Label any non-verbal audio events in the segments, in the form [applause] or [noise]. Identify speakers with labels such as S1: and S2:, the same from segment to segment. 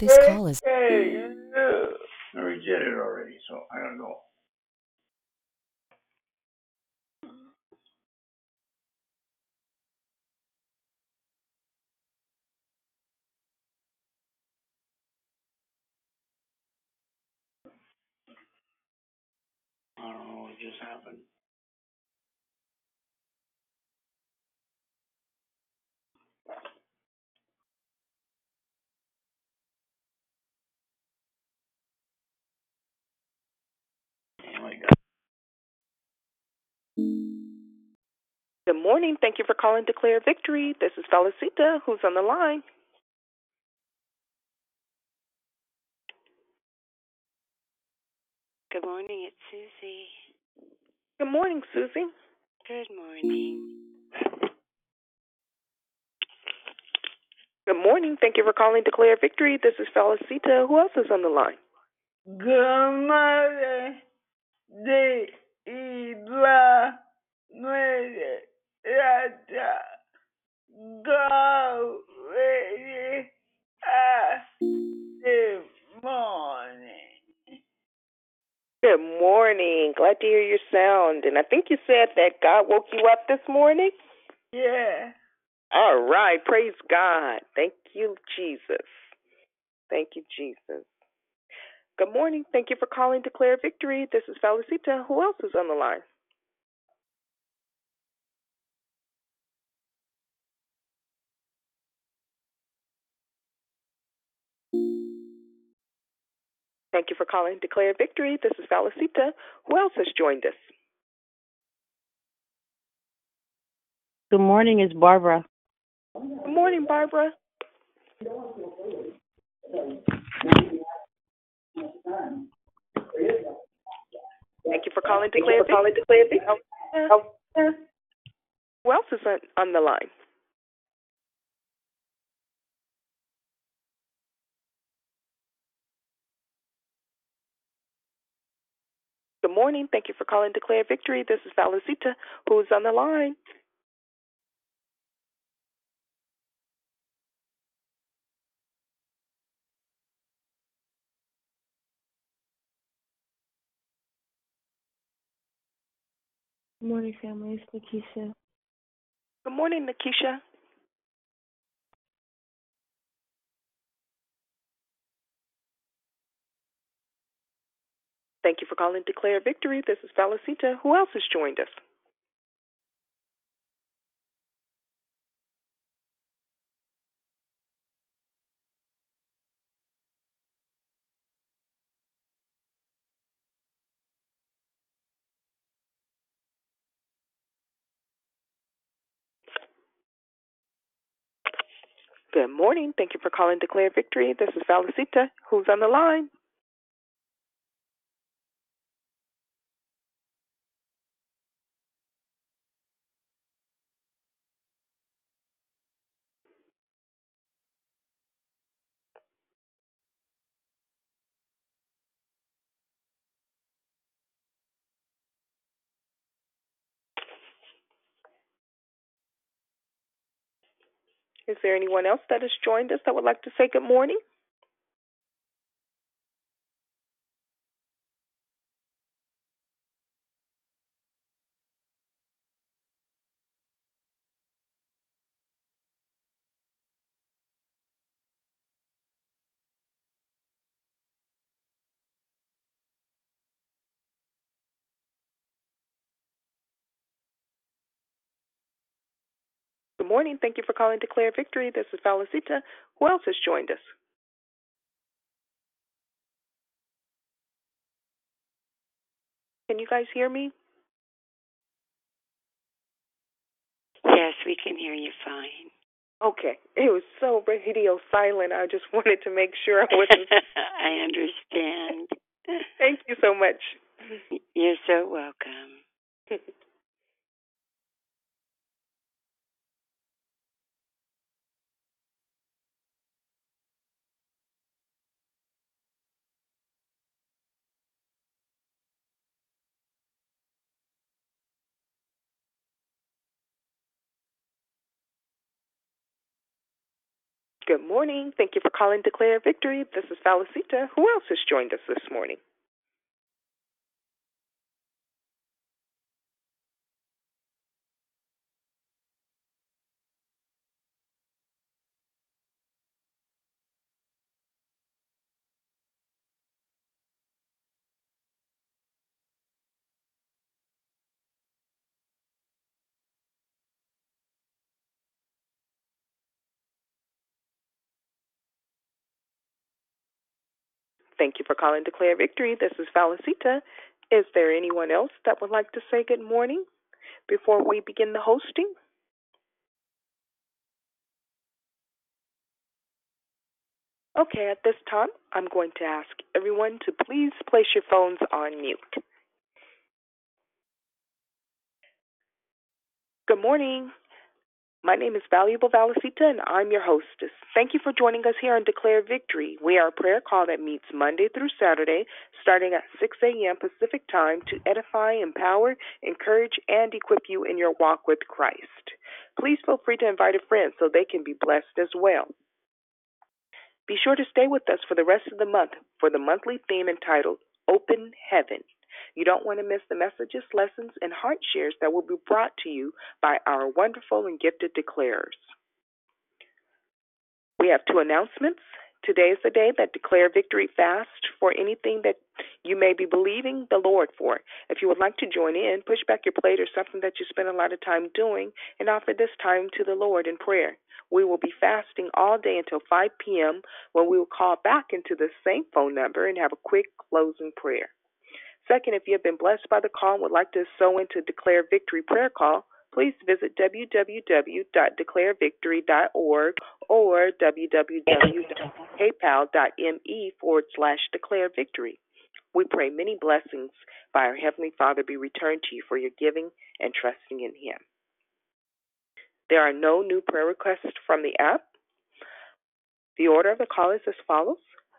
S1: This call is.
S2: Hey, yeah. I it already, so I gotta go. I don't know what just happened.
S3: Good morning. Thank you for calling Declare Victory. This is Felicita. Who's on the line?
S4: Good morning, it's Susie.
S3: Good morning, Susie.
S4: Good morning.
S3: Good morning. Thank you for calling Declare Victory. This is Felicita. Who else is on the line?
S2: Good morning. De Isla Rata. Uh, go ready. Good morning.
S3: Good morning. Glad to hear your sound. And I think you said that God woke you up this morning.
S2: Yeah.
S3: All right. Praise God. Thank you, Jesus. Thank you, Jesus. Good morning. Thank you for calling Declare Victory. This is Felicita. Who else is on the line? Thank you for calling Declare Victory. This is Felicita. Who else has joined us?
S5: Good morning, it's Barbara.
S3: Good morning, Barbara. Thank you for calling Declare Victory. Who else is on, on the line? Good morning. Thank you for calling Declare Victory. This is Felicita. Who's on the line?
S5: Good morning, family. It's Lakeisha.
S3: Good morning, Nakisha. Thank you for calling Declare Victory. This is Felicita. Who else has joined us? Good morning. Thank you for calling Declare Victory. This is Felicita. Who's on the line? Is there anyone else that has joined us that would like to say good morning? Good morning. Thank you for calling Declare Victory. This is Felicita. Who else has joined us? Can you guys hear me?
S4: Yes, we can hear you fine.
S3: Okay. It was so radio silent. I just [laughs] wanted to make sure I wasn't. [laughs]
S4: I understand.
S3: Thank you so much. [laughs]
S4: You're so welcome.
S3: Good morning. Thank you for calling Declare Victory. This is Falicita. Who else has joined us this morning? Thank you for calling to Declare Victory. This is Falicita. Is there anyone else that would like to say good morning before we begin the hosting? Okay, at this time, I'm going to ask everyone to please place your phones on mute. Good morning. My name is Valuable Valicita, and I'm your hostess. Thank you for joining us here on Declare Victory. We are a prayer call that meets Monday through Saturday, starting at 6 a.m. Pacific Time, to edify, empower, encourage, and equip you in your walk with Christ. Please feel free to invite a friend so they can be blessed as well. Be sure to stay with us for the rest of the month for the monthly theme entitled Open Heaven. You don't want to miss the messages, lessons, and heart shares that will be brought to you by our wonderful and gifted declarers. We have two announcements. Today is the day that declare victory fast for anything that you may be believing the Lord for. If you would like to join in, push back your plate or something that you spend a lot of time doing and offer this time to the Lord in prayer. We will be fasting all day until 5 p.m. when we will call back into the same phone number and have a quick closing prayer. Second, if you have been blessed by the call and would like to sow into Declare Victory prayer call, please visit www.declarevictory.org or www.paypal.me forward slash declare victory. We pray many blessings by our Heavenly Father be returned to you for your giving and trusting in Him. There are no new prayer requests from the app. The order of the call is as follows.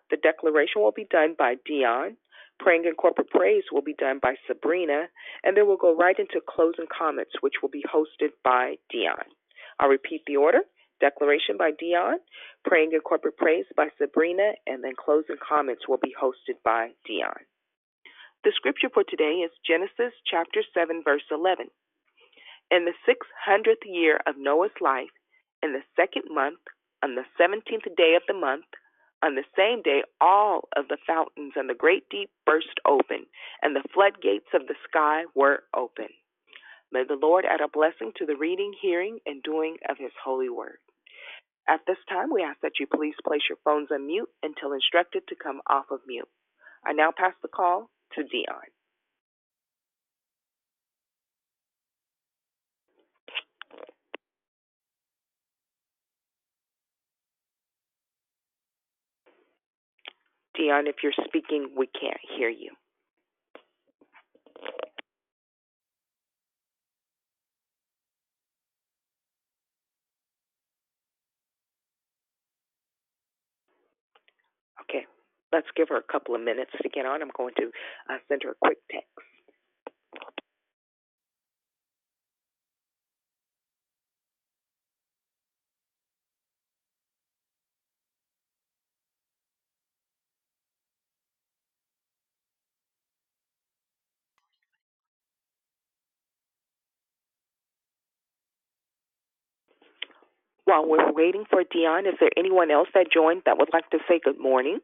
S3: The declaration will be done by Dion. Praying and corporate praise will be done by Sabrina, and then we'll go right into closing comments, which will be hosted by Dion. I'll repeat the order. Declaration by Dion, praying and corporate praise by Sabrina, and then closing comments will be hosted by Dion. The scripture for today is Genesis chapter 7, verse 11. In the 600th year of Noah's life, in the second month, on the 17th day of the month, on the same day, all of the fountains and the great deep burst open, and the floodgates of the sky were open. May the Lord add a blessing to the reading, hearing, and doing of his holy word. At this time, we ask that you please place your phones on mute until instructed to come off of mute. I now pass the call to Dion. Dion, if you're speaking, we can't hear you. Okay, let's give her a couple of minutes to get on. I'm going to uh, send her a quick text. While we're waiting for Dion, is there anyone else that joined that would like to say good morning?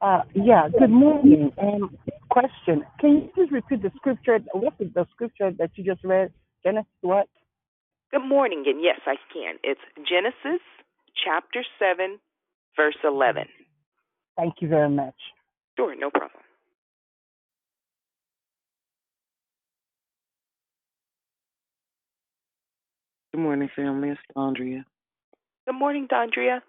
S1: Uh, yeah, good morning. Um, question. Can you please repeat the scripture? What is the scripture that you just read? Genesis what?
S3: Good morning, and yes, I can. It's Genesis chapter 7, verse 11.
S1: Thank you very much.
S3: Sure, no problem.
S6: Good morning, family. It's Andrea.
S3: Good morning, Dondria.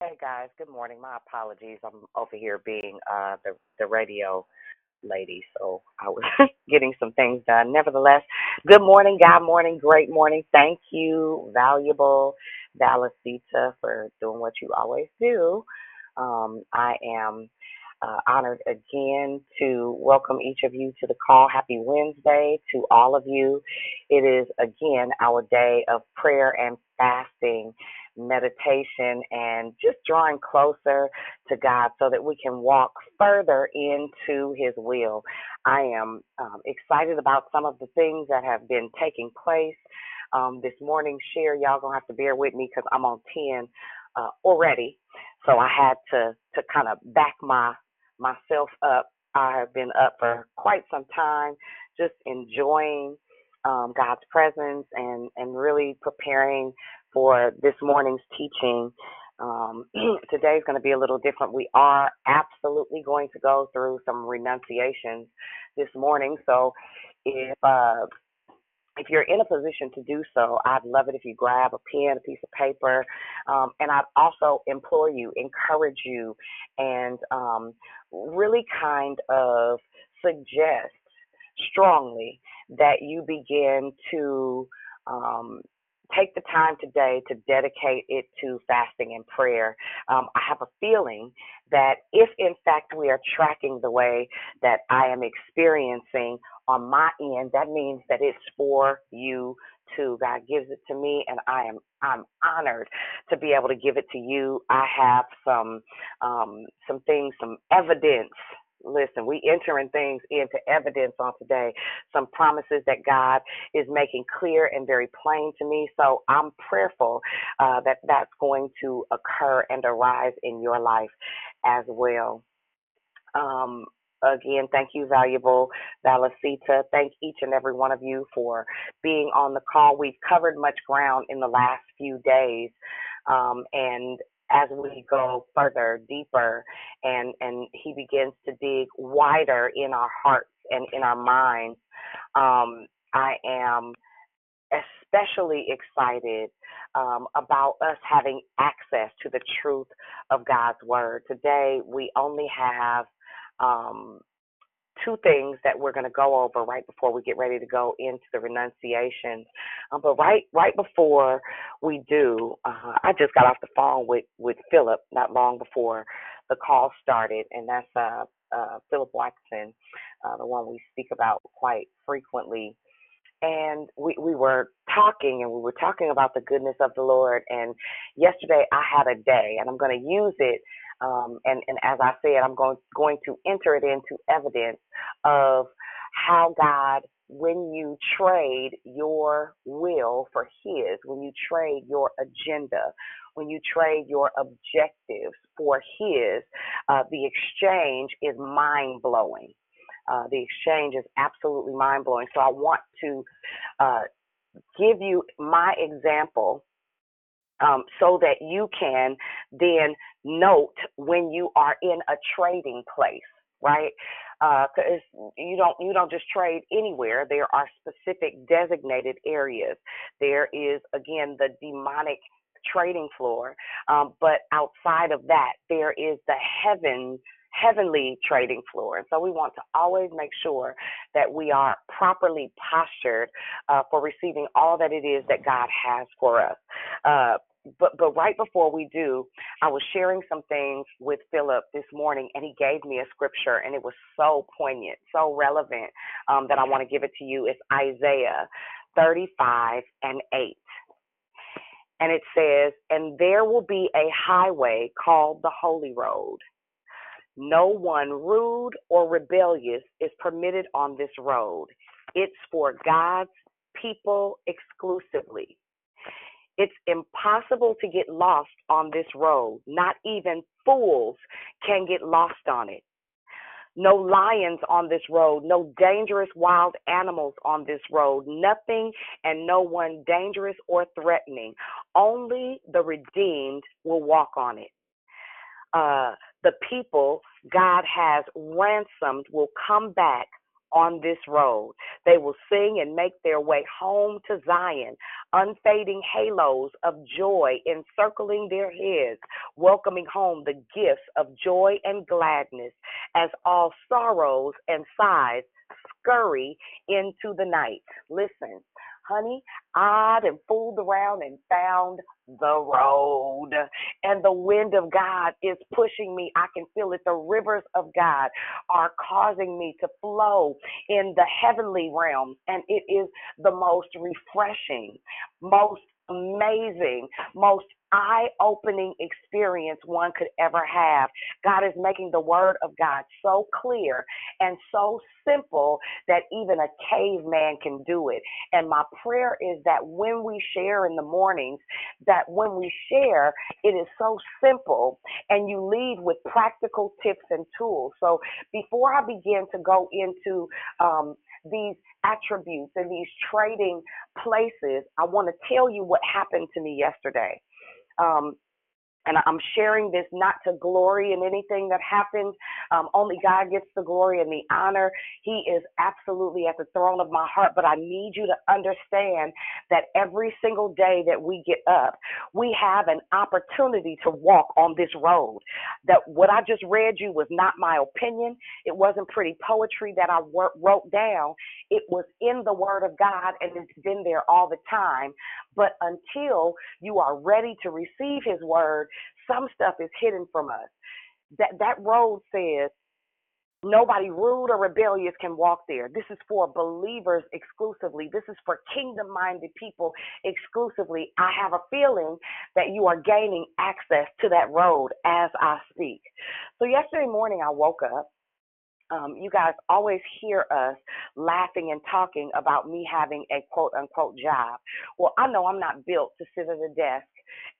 S7: Hey guys, good morning. My apologies. I'm over here being uh the the radio lady, so I was [laughs] getting some things done. Nevertheless, good morning, God morning, great morning. Thank you, valuable Valicita, for doing what you always do. Um, I am Uh, honored again to welcome each of you to the call. Happy Wednesday to all of you. It is again our day of prayer and fasting, meditation, and just drawing closer to God so that we can walk further into His will. I am um, excited about some of the things that have been taking place. Um, this morning share, y'all gonna have to bear with me because I'm on 10 uh, already. So I had to to kind of back my myself up. I have been up for quite some time, just enjoying um, God's presence and and really preparing for this morning's teaching. Um, [clears throat] today's going to be a little different. We are absolutely going to go through some renunciations this morning. So if uh, if you're in a position to do so, I'd love it if you grab a pen, a piece of paper, um, and I'd also implore you, encourage you, and um, really kind of suggest strongly that you begin to um, take the time today to dedicate it to fasting and prayer. Um, I have a feeling that if, in fact, we are tracking the way that I am experiencing on my end, that means that it's for you too. God gives it to me, and I am I'm honored to be able to give it to you. I have some um, some things, some evidence Listen, we entering things into evidence on today, some promises that God is making clear and very plain to me. So I'm prayerful uh, that that's going to occur and arise in your life as well. Um, again, thank you, valuable Valicita. Thank each and every one of you for being on the call. We've covered much ground in the last few days. Um, and as we go further, deeper, and, and he begins to dig wider in our hearts and in our minds, um, I am especially excited um, about us having access to the truth of God's word. Today, we only have um, two things that we're going to go over right before we get ready to go into the renunciations. Um, but right right before we do, uh, I just got off the phone with with Philip not long before the call started, and that's uh, uh, Philip Watson, uh, the one we speak about quite frequently. And we, we were talking and we were talking about the goodness of the Lord. And yesterday I had a day, and I'm going to use it um, and, and as I said, I'm going, going to enter it into evidence of how God, when you trade your will for His, when you trade your agenda, when you trade your objectives for His, uh, the exchange is mind blowing. Uh, the exchange is absolutely mind blowing. So I want to uh, give you my example um, so that you can then note when you are in a trading place, right? Because uh, you don't you don't just trade anywhere. There are specific designated areas. There is again the demonic trading floor, um, but outside of that, there is the heaven heavenly trading floor. And so we want to always make sure that we are properly postured uh, for receiving all that it is that God has for us. Uh, but but right before we do, I was sharing some things with Philip this morning, and he gave me a scripture, and it was so poignant, so relevant um, that I want to give it to you. It's Isaiah 35 and 8. And it says, And there will be a highway called the Holy Road. No one rude or rebellious is permitted on this road. It's for God's people exclusively. It's impossible to get lost on this road. Not even fools can get lost on it. No lions on this road, no dangerous wild animals on this road, nothing and no one dangerous or threatening. Only the redeemed will walk on it. Uh, the people God has ransomed will come back on this road. They will sing and make their way home to Zion, unfading halos of joy encircling their heads, welcoming home the gifts of joy and gladness as all sorrows and sighs scurry into the night. Listen, honey, I and fooled around and found the road. And the wind of God is pushing me. I can feel it. The rivers of God are causing me to flow in the heavenly realm. And it is the most refreshing, most amazing, most eye opening experience one could ever have. God is making the word of God so clear and so simple that even a caveman can do it. And my prayer is that when we share in the mornings, that when we share, it is so simple and you leave with practical tips and tools. So before I begin to go into um, these attributes and these trading places, I want to tell you what happened to me yesterday. Um, and I'm sharing this not to glory in anything that happens. Um, only God gets the glory and the honor. He is absolutely at the throne of my heart. But I need you to understand that every single day that we get up, we have an opportunity to walk on this road. That what I just read you was not my opinion. It wasn't pretty poetry that I wrote down. It was in the Word of God and it's been there all the time. But until you are ready to receive His Word, some stuff is hidden from us. That that road says nobody rude or rebellious can walk there. This is for believers exclusively. This is for kingdom-minded people exclusively. I have a feeling that you are gaining access to that road as I speak. So yesterday morning I woke up um, you guys always hear us laughing and talking about me having a quote unquote job. Well, I know I'm not built to sit at a desk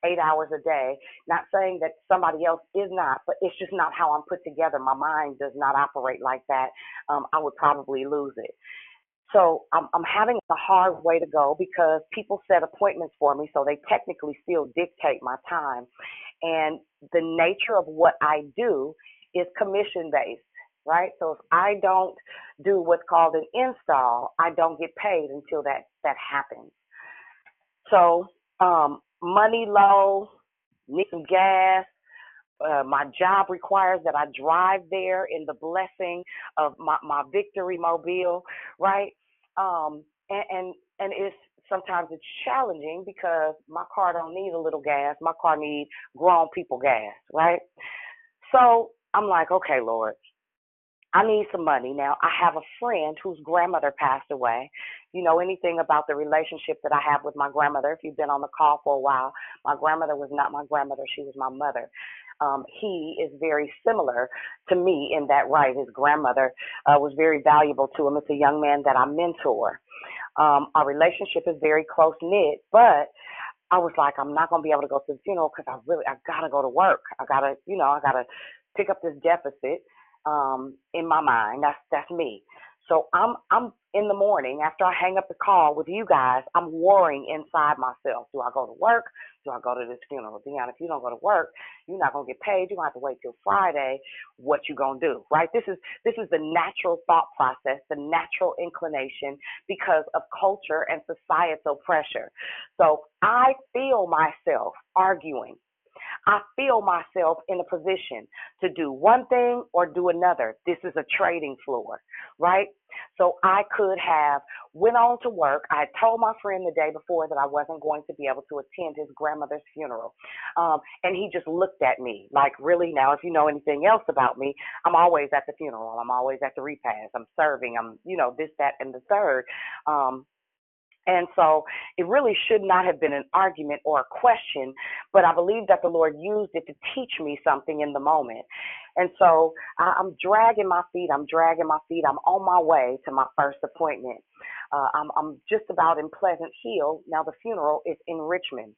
S7: eight hours a day. Not saying that somebody else is not, but it's just not how I'm put together. My mind does not operate like that. Um, I would probably lose it. So I'm, I'm having a hard way to go because people set appointments for me, so they technically still dictate my time. And the nature of what I do is commission based right? So if I don't do what's called an install, I don't get paid until that that happens. So um, money low, need some gas. Uh, my job requires that I drive there in the blessing of my, my victory mobile, right? Um, and, and and it's sometimes it's challenging because my car don't need a little gas. My car needs grown people gas, right? So I'm like, okay, Lord, I need some money. Now, I have a friend whose grandmother passed away. You know anything about the relationship that I have with my grandmother? If you've been on the call for a while, my grandmother was not my grandmother, she was my mother. Um, he is very similar to me in that right. His grandmother uh, was very valuable to him. It's a young man that I mentor. Um, our relationship is very close knit, but I was like, I'm not gonna be able to go to the funeral because I really, I gotta go to work. I gotta, you know, I gotta pick up this deficit um, in my mind. That's that's me. So I'm I'm in the morning after I hang up the call with you guys, I'm worrying inside myself. Do I go to work? Do I go to this funeral? Dion, if you don't go to work, you're not gonna get paid. You're gonna have to wait till Friday. What you gonna do? Right? This is this is the natural thought process, the natural inclination because of culture and societal pressure. So I feel myself arguing I feel myself in a position to do one thing or do another. This is a trading floor, right? So I could have went on to work. I had told my friend the day before that I wasn't going to be able to attend his grandmother's funeral. Um, and he just looked at me like, really now, if you know anything else about me, I'm always at the funeral. I'm always at the repast. I'm serving. I'm, you know, this, that, and the third. Um, and so it really should not have been an argument or a question, but I believe that the Lord used it to teach me something in the moment. And so I'm dragging my feet, I'm dragging my feet, I'm on my way to my first appointment. Uh, I'm, I'm just about in Pleasant Hill. Now, the funeral is in Richmond.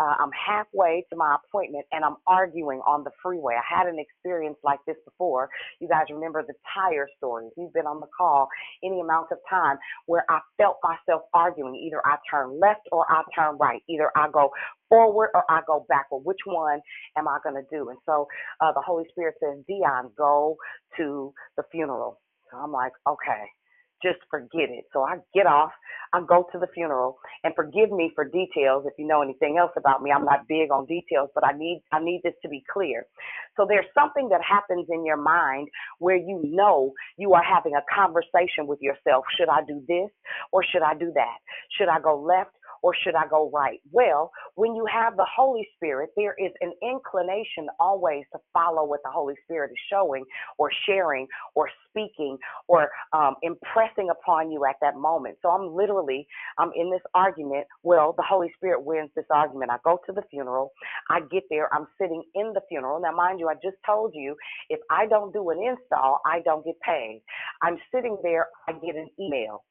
S7: Uh, I'm halfway to my appointment and I'm arguing on the freeway. I had an experience like this before. You guys remember the tire story. If you've been on the call any amount of time where I felt myself arguing. Either I turn left or I turn right. Either I go forward or I go backward. Which one am I going to do? And so uh, the Holy Spirit says, Dion, go to the funeral. So I'm like, okay. Just forget it. So I get off, I go to the funeral, and forgive me for details if you know anything else about me. I'm not big on details, but I need I need this to be clear. So there's something that happens in your mind where you know you are having a conversation with yourself. Should I do this or should I do that? Should I go left or should I go right? Well, when you have the Holy Spirit, there is an inclination always to follow what the Holy Spirit is showing or sharing or speaking or um, impressing upon you at that moment. So I'm literally, I'm in this argument. Well, the Holy Spirit wins this argument. I go to the funeral. I get there. I'm sitting in the funeral. Now, mind you, I just told you if I don't do an install, I don't get paid. I'm sitting there. I get an email.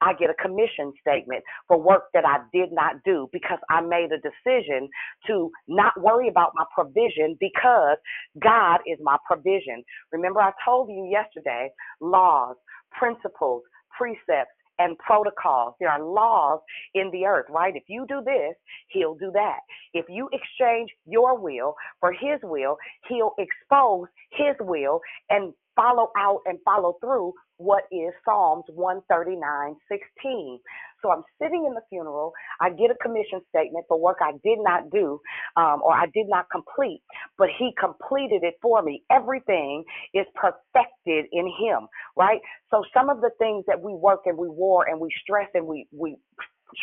S7: I get a commission statement for work that I did not do because I made a decision to not worry about my provision because God is my provision. Remember, I told you yesterday laws, principles, precepts, and protocols. There are laws in the earth, right? If you do this, he'll do that. If you exchange your will for his will, he'll expose his will and follow out and follow through what is Psalms 139 16. So I'm sitting in the funeral. I get a commission statement for work I did not do um, or I did not complete, but he completed it for me. Everything is perfected in him, right? So some of the things that we work and we war and we stress and we, we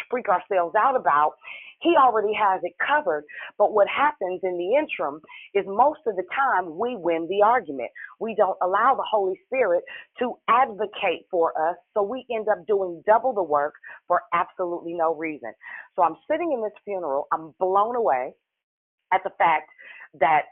S7: freak ourselves out about, he already has it covered. But what happens in the interim is most of the time we win the argument. We don't allow the Holy Spirit to advocate for us, so we end up doing double the work for absolutely no reason. So I'm sitting in this funeral, I'm blown away at the fact that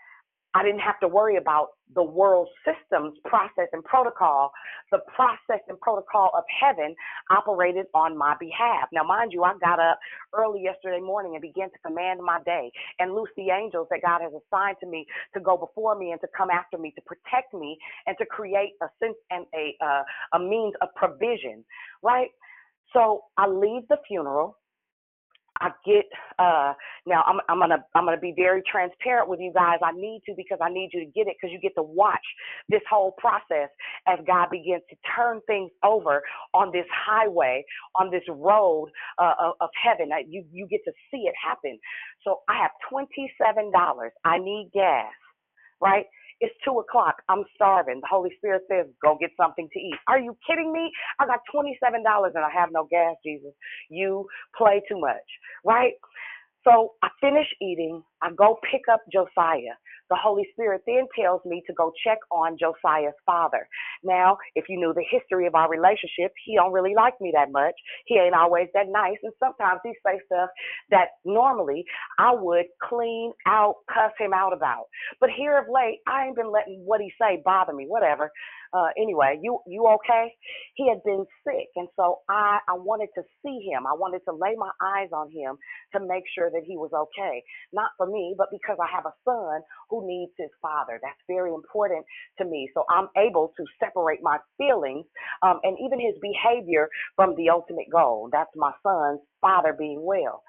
S7: I didn't have to worry about the world systems, process, and protocol. The process and protocol of heaven operated on my behalf. Now, mind you, I got up early yesterday morning and began to command my day and loose the angels that God has assigned to me to go before me and to come after me, to protect me, and to create a sense and a uh, a means of provision. Right. So I leave the funeral. I get uh now I'm I'm gonna I'm gonna be very transparent with you guys. I need to because I need you to get it because you get to watch this whole process as God begins to turn things over on this highway, on this road uh, of, of heaven. You you get to see it happen. So I have twenty seven dollars. I need gas, right? It's two o'clock. I'm starving. The Holy Spirit says, go get something to eat. Are you kidding me? I got $27 and I have no gas, Jesus. You play too much, right? So I finish eating. I go pick up Josiah. The Holy Spirit then tells me to go check on Josiah's father. Now, if you knew the history of our relationship, he don't really like me that much. He ain't always that nice, and sometimes he say stuff that normally I would clean out, cuss him out about. But here of late, I ain't been letting what he say bother me. Whatever. Uh, anyway, you you okay? He had been sick, and so I I wanted to see him. I wanted to lay my eyes on him to make sure that he was okay. Not for me, but because I have a son who needs his father. That's very important to me. So I'm able to separate my feelings um, and even his behavior from the ultimate goal. That's my son's father being well.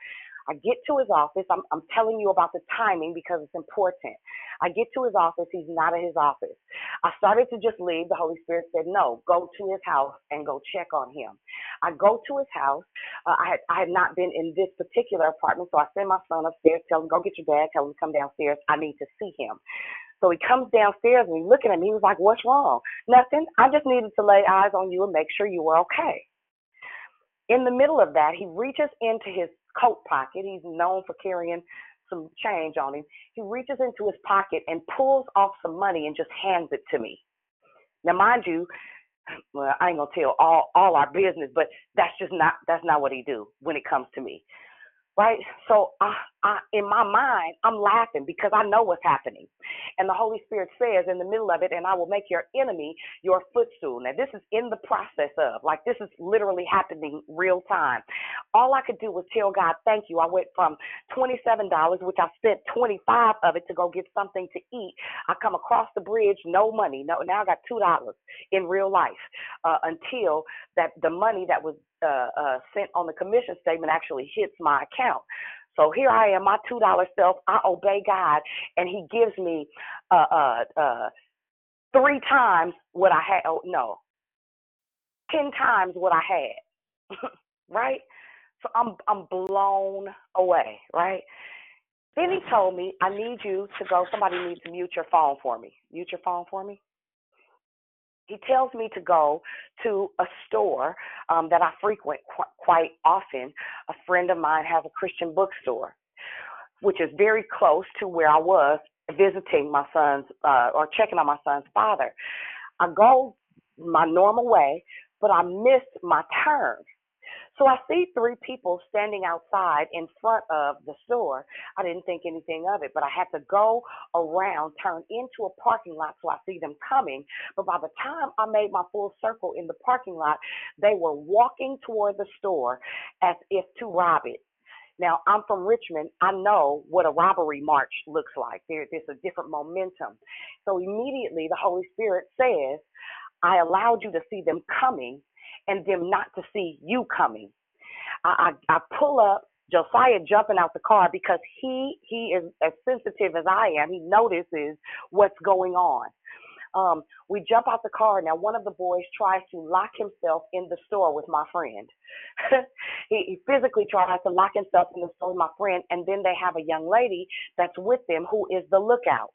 S7: I get to his office. I'm, I'm telling you about the timing because it's important. I get to his office. He's not at his office. I started to just leave. The Holy Spirit said, no, go to his house and go check on him. I go to his house. Uh, I, had, I had not been in this particular apartment, so I send my son upstairs, tell him, go get your dad, tell him to come downstairs. I need to see him. So he comes downstairs and he's looking at me. He was like, What's wrong? Nothing. I just needed to lay eyes on you and make sure you were okay. In the middle of that, he reaches into his coat pocket. He's known for carrying some change on him. He reaches into his pocket and pulls off some money and just hands it to me. Now, mind you, well, I ain't gonna tell all all our business, but that's just not that's not what he do when it comes to me right? So I, I, in my mind, I'm laughing because I know what's happening. And the Holy Spirit says in the middle of it, and I will make your enemy your footstool. Now, this is in the process of, like, this is literally happening real time. All I could do was tell God, thank you. I went from $27, which I spent 25 of it to go get something to eat. I come across the bridge, no money. No, now I got $2 in real life uh, until that the money that was uh, uh, sent on the commission statement actually hits my account. So here I am, my two dollar self. I obey God, and He gives me uh, uh, uh, three times what I had. Oh no, ten times what I had. [laughs] right? So I'm I'm blown away, right? Then he told me, I need you to go. Somebody needs to mute your phone for me. Mute your phone for me. He tells me to go to a store um, that I frequent qu- quite often. A friend of mine has a Christian bookstore, which is very close to where I was visiting my son's uh, or checking on my son's father. I go my normal way, but I missed my turn. So I see three people standing outside in front of the store. I didn't think anything of it, but I had to go around, turn into a parking lot so I see them coming. But by the time I made my full circle in the parking lot, they were walking toward the store as if to rob it. Now, I'm from Richmond. I know what a robbery march looks like. There, there's a different momentum. So immediately the Holy Spirit says, I allowed you to see them coming and them not to see you coming. I, I, I pull up Josiah jumping out the car because he he is as sensitive as I am. He notices what's going on. Um, we jump out the car. Now, one of the boys tries to lock himself in the store with my friend. [laughs] he, he physically tries to lock himself in the store with my friend, and then they have a young lady that's with them who is the lookout.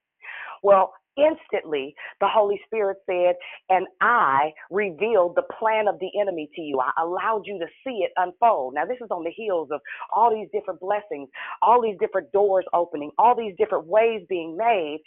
S7: Well, instantly the Holy Spirit said, and I revealed the plan of the enemy to you. I allowed you to see it unfold. Now, this is on the heels of all these different blessings, all these different doors opening, all these different ways being made.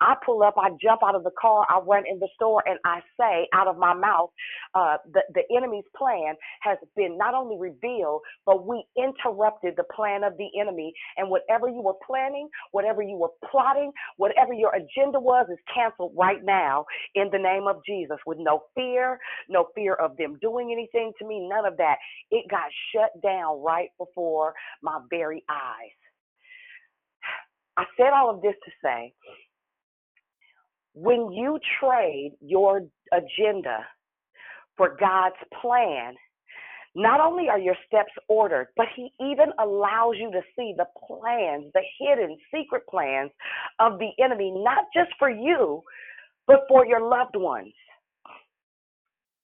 S7: I pull up, I jump out of the car, I run in the store, and I say out of my mouth, uh, the, the enemy's plan has been not only revealed, but we interrupted the plan of the enemy. And whatever you were planning, whatever you were plotting, whatever your agenda was, is canceled right now in the name of Jesus with no fear, no fear of them doing anything to me, none of that. It got shut down right before my very eyes. [sighs] I said all of this to say when you trade your agenda for God's plan, not only are your steps ordered, but He even allows you to see the plans, the hidden secret plans of the enemy, not just for you, but for your loved ones.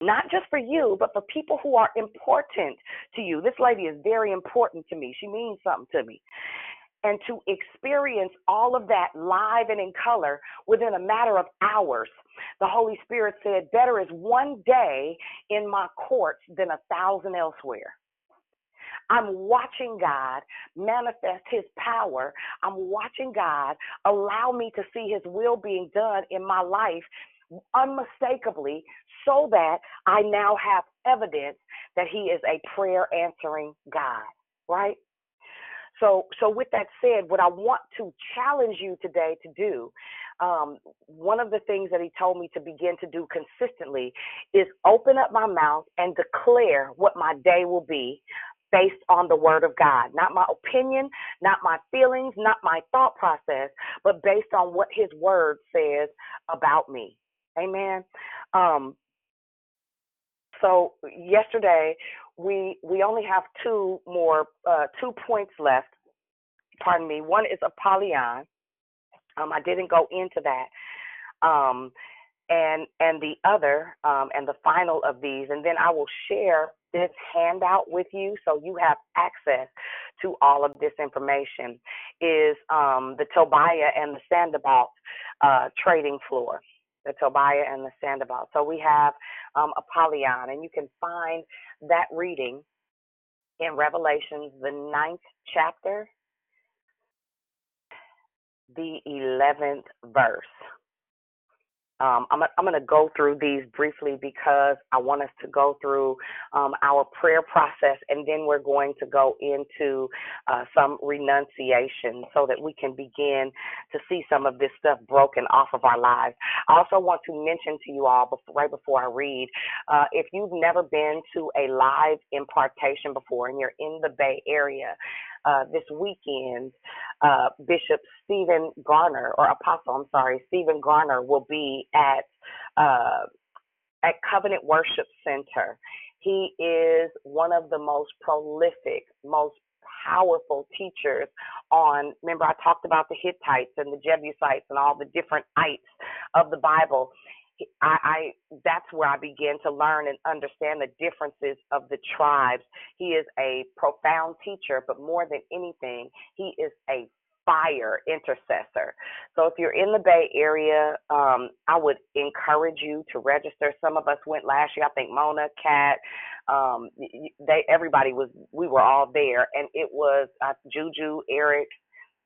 S7: Not just for you, but for people who are important to you. This lady is very important to me. She means something to me and to experience all of that live and in color within a matter of hours. The Holy Spirit said, Better is one day in my courts than a thousand elsewhere. I'm watching God manifest his power. I'm watching God allow me to see his will being done in my life unmistakably so that I now have evidence that he is a prayer answering God, right? So, so with that said, what I want to challenge you today to do, um, one of the things that he told me to begin to do consistently is open up my mouth and declare what my day will be based on the word of God, not my opinion, not my feelings, not my thought process, but based on what his word says about me. Amen. Um, so yesterday we we only have two more uh, two points left. Pardon me. One is Apollyon. Um, I didn't go into that. Um, and and the other um, and the final of these, and then I will share this handout with you so you have access to all of this information. Is um, the Tobiah and the Sanballat uh, trading floor the Tobiah and the Sanballat. So we have um, Apollyon, and you can find that reading in Revelations, the ninth chapter, the 11th verse. Um, I'm, I'm going to go through these briefly because I want us to go through um, our prayer process and then we're going to go into uh, some renunciation so that we can begin to see some of this stuff broken off of our lives. I also want to mention to you all before, right before I read uh, if you've never been to a live impartation before and you're in the Bay Area, uh, this weekend, uh, Bishop Stephen Garner, or Apostle, I'm sorry, Stephen Garner will be at uh, at Covenant Worship Center. He is one of the most prolific, most powerful teachers on remember I talked about the Hittites and the Jebusites and all the different ites of the Bible. I, I that's where I began to learn and understand the differences of the tribes. He is a profound teacher, but more than anything, he is a fire intercessor. So if you're in the Bay Area, um, I would encourage you to register. Some of us went last year. I think Mona, Kat, um, they everybody was we were all there, and it was uh, Juju, Eric.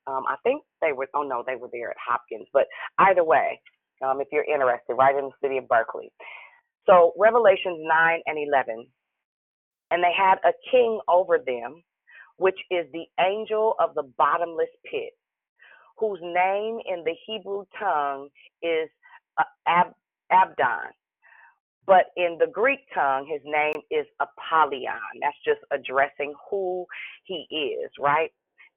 S7: Um, I think they were. Oh no, they were there at Hopkins. But either way, um, if you're interested, right in the city of Berkeley. So Revelations 9 and 11. And they had a king over them, which is the angel of the bottomless pit, whose name in the Hebrew tongue is uh, Ab- Abaddon. But in the Greek tongue, his name is Apollyon. That's just addressing who he is, right?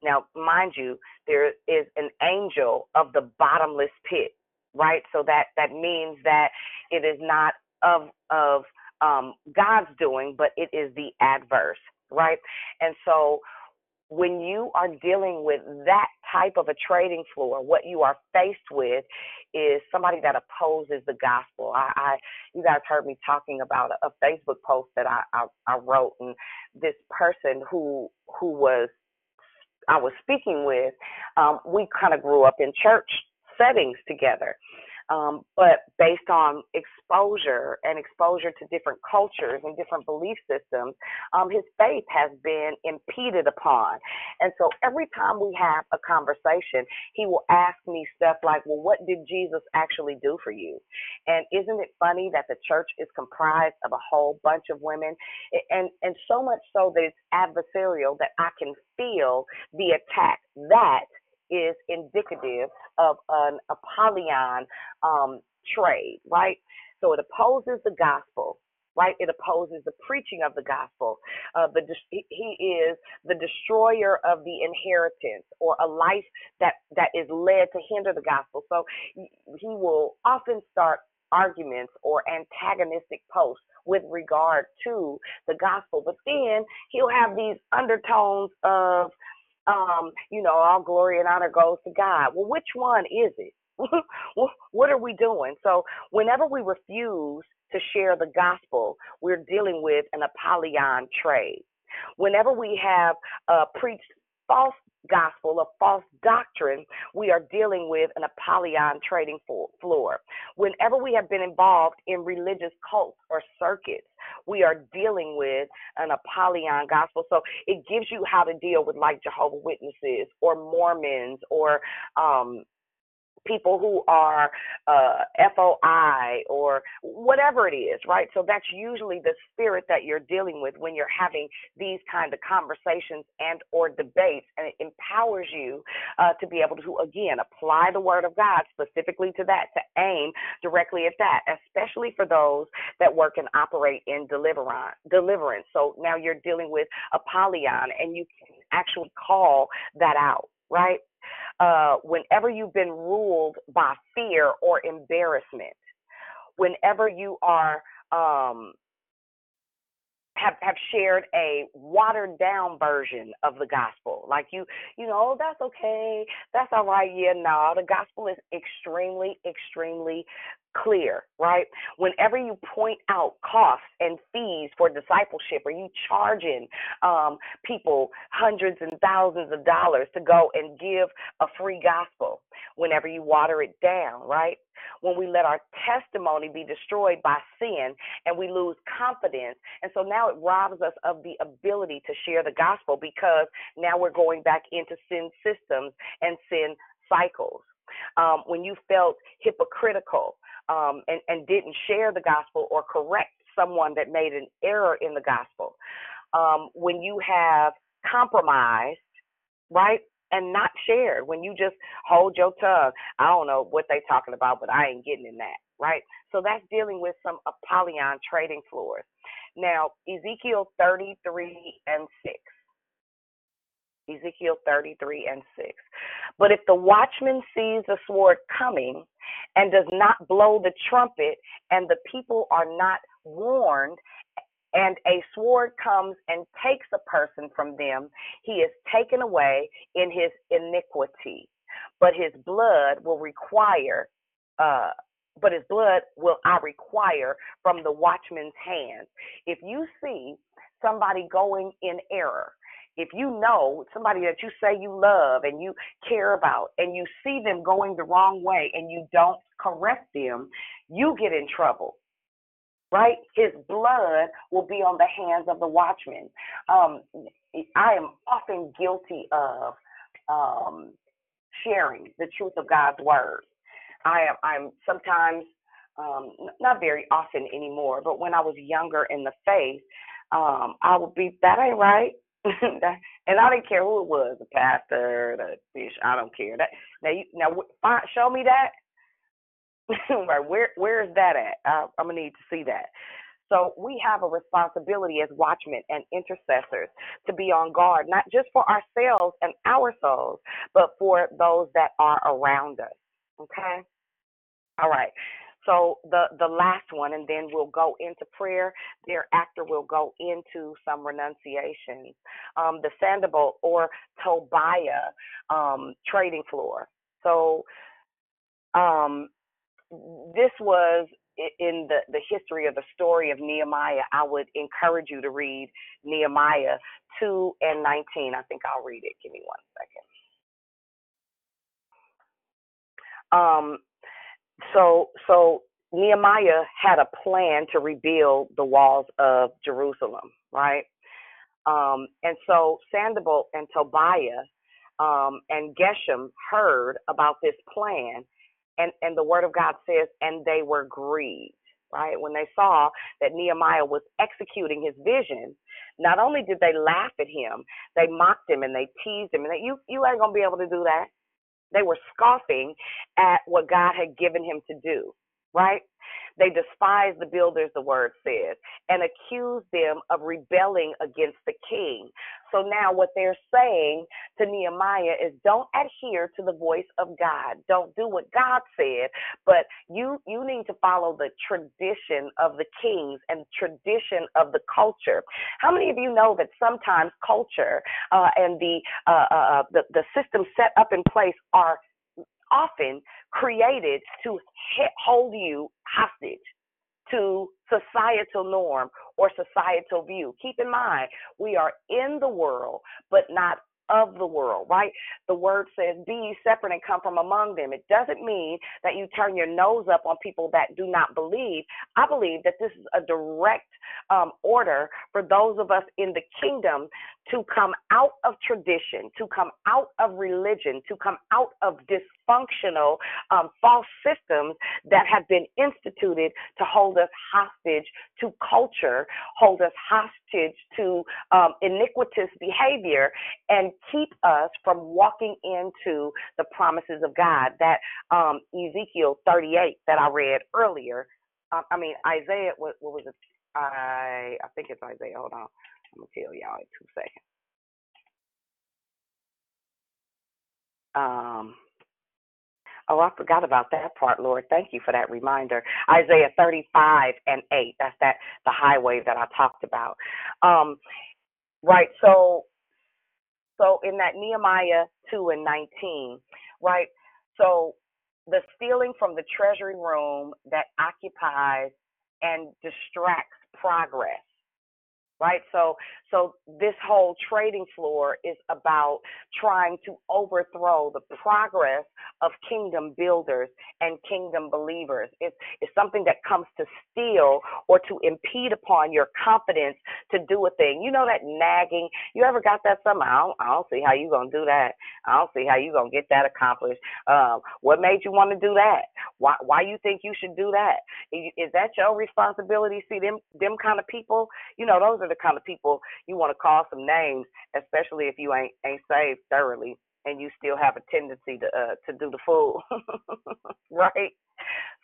S7: Now, mind you, there is an angel of the bottomless pit right? So that that means that it is not of of um, God's doing, but it is the adverse, right? And so when you are dealing with that type of a trading floor, what you are faced with is somebody that opposes the gospel. I, I you guys heard me talking about a, Facebook post that I, I, I wrote, and this person who who was I was speaking with, um, we kind of grew up in church settings together. Um, but based on exposure and exposure to different cultures and different belief systems, um, his faith has been impeded upon. And so every time we have a conversation, he will ask me stuff like, Well, what did Jesus actually do for you? And isn't it funny that the church is comprised of a whole bunch of women? And, and so much so that it's adversarial that I can feel the attack. That is indicative of an Apollyon um, trade, right? So it opposes the gospel, right? It opposes the preaching of the gospel. Uh, the he is the destroyer of the inheritance, or a life that that is led to hinder the gospel. So he will often start arguments or antagonistic posts with regard to the gospel, but then he'll have these undertones of um, you know, all glory and honor goes to God. Well, which one is it? [laughs] what are we doing? So, whenever we refuse to share the gospel, we're dealing with an Apollyon trade. Whenever we have uh, preached false gospel of false doctrine, we are dealing with an Apollyon trading floor. Whenever we have been involved in religious cults or circuits, we are dealing with an Apollyon gospel. So it gives you how to deal with like Jehovah Witnesses or Mormons or um, people who are uh, FOI or whatever it is, right? So that's usually the spirit that you're dealing with when you're having these kind of conversations and or debates, and it empowers you uh, to be able to again apply the word of God specifically to that, to aim directly at that, especially for those that work and operate in deliverance. So now you're dealing with Apollyon, and you can actually call that out, right? Uh, whenever you've been ruled by fear or embarrassment, whenever you are um, have have shared a watered down version of the gospel. Like you, you know, oh, that's okay, that's all right. Yeah, no, the gospel is extremely, extremely clear, right? Whenever you point out costs and fees for discipleship, or you charging um, people hundreds and thousands of dollars to go and give a free gospel, whenever you water it down, right? When we let our testimony be destroyed by sin and we lose confidence. And so now it robs us of the ability to share the gospel because now we're going back into sin systems and sin cycles. Um, when you felt hypocritical um, and, and didn't share the gospel or correct someone that made an error in the gospel, um, when you have compromised, right? And not shared when you just hold your tongue. I don't know what they talking about, but I ain't getting in that, right? So that's dealing with some Apollyon trading floors. Now, Ezekiel 33 and 6. Ezekiel 33 and 6. But if the watchman sees the sword coming and does not blow the trumpet, and the people are not warned, and a sword comes and takes a person from them, he is taken away in his iniquity. But his blood will require uh, but his blood will I require from the watchman's hands. If you see somebody going in error, if you know somebody that you say you love and you care about, and you see them going the wrong way and you don't correct them, you get in trouble. Right? His blood will be on the hands of the watchman. Um, I am often guilty of um, sharing the truth of God's word. I am I'm sometimes um, not very often anymore, but when I was younger in the faith, um, I would be that ain't right. [laughs] and I didn't care who it was, the pastor, the fish. I don't care. That now you now find, show me that. [laughs] right, where where is that at? I, I'm gonna need to see that. So we have a responsibility as watchmen and intercessors to be on guard, not just for ourselves and our souls, but for those that are around us. Okay? All right. So the the last one, and then we'll go into prayer. Thereafter, we'll go into some renunciations. Um, the Sanballat or Tobiah um, trading floor. So um, this was in the, the history of the story of Nehemiah. I would encourage you to read Nehemiah 2 and 19. I think I'll read it. Give me one second. Um, so so Nehemiah had a plan to rebuild the walls of Jerusalem, right? Um, and so Sanballat and Tobiah um, and Geshem heard about this plan, and and the word of God says, and they were grieved, right? When they saw that Nehemiah was executing his vision, not only did they laugh at him, they mocked him and they teased him, and they, you you ain't gonna be able to do that. They were scoffing at what God had given him to do, right? They despised the builders, the word says, and accused them of rebelling against the king. So now what they're saying to Nehemiah is don't adhere to the voice of God. Don't do what God said, but you you need to follow the tradition of the kings and tradition of the culture. How many of you know that sometimes culture uh, and the, uh, uh, uh the the system set up in place are often created to hold you hostage to societal norm or societal view. Keep in mind, we are in the world, but not of the world, right? The word says, Be separate and come from among them. It doesn't mean that you turn your nose up on people that do not believe. I believe that this is a direct um, order for those of us in the kingdom to come out of tradition, to come out of religion, to come out of dysfunctional um, false systems that have been instituted to hold us hostage to culture, hold us hostage to um, iniquitous behavior, and keep us from walking into the promises of God. That um, Ezekiel 38 that I read earlier. Uh, I mean Isaiah. What, what was it? I I think it's Isaiah. Hold on. I'm gonna tell y'all in two seconds. Um. Oh, I forgot about that part, Lord. Thank you for that reminder. Isaiah 35 and 8. That's that the highway that I talked about. Um, right. So so in that Nehemiah 2 and 19, right? So the stealing from the treasury room that occupies and distracts progress right so so this whole trading floor is about trying to overthrow the progress of kingdom builders and kingdom believers. It's it's something that comes to steal or to impede upon your confidence to do a thing. You know that nagging you ever got that something? I don't, I don't see how you gonna do that. I don't see how you gonna get that accomplished. Um what made you want to do that? Why why you think you should do that? Is that your responsibility? See them them kind of people you know those are the kind of people you want to call some names, especially if you ain't ain't saved thoroughly and you still have a tendency to uh, to do the fool, [laughs] right?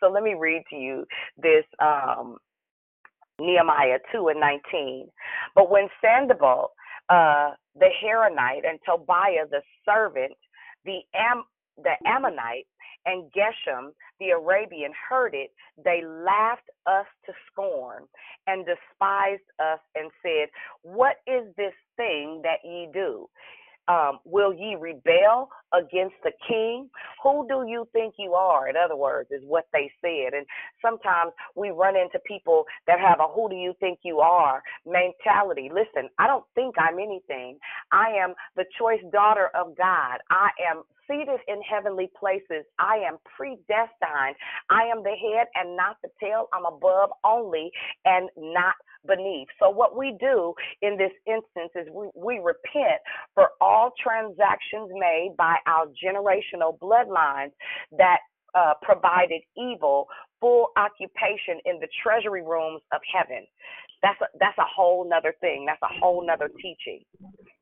S7: So let me read to you this um, Nehemiah two and nineteen. But when Sanballat, uh, the Horonite, and Tobiah the servant, the Am the Ammonite, and Geshem the Arabian heard it, they laughed us to scorn and despised us and said, What is this thing that ye do? Um, will ye rebel against the king? Who do you think you are? In other words, is what they said. And sometimes we run into people that have a who do you think you are mentality. Listen, I don't think I'm anything. I am the choice daughter of God. I am seated in heavenly places. I am predestined. I am the head and not the tail. I'm above only and not beneath. So, what we do in this instance is we, we repent for all transactions made by our generational bloodlines that uh, provided evil full occupation in the treasury rooms of heaven. That's a, that's a whole nother thing. That's a whole nother teaching.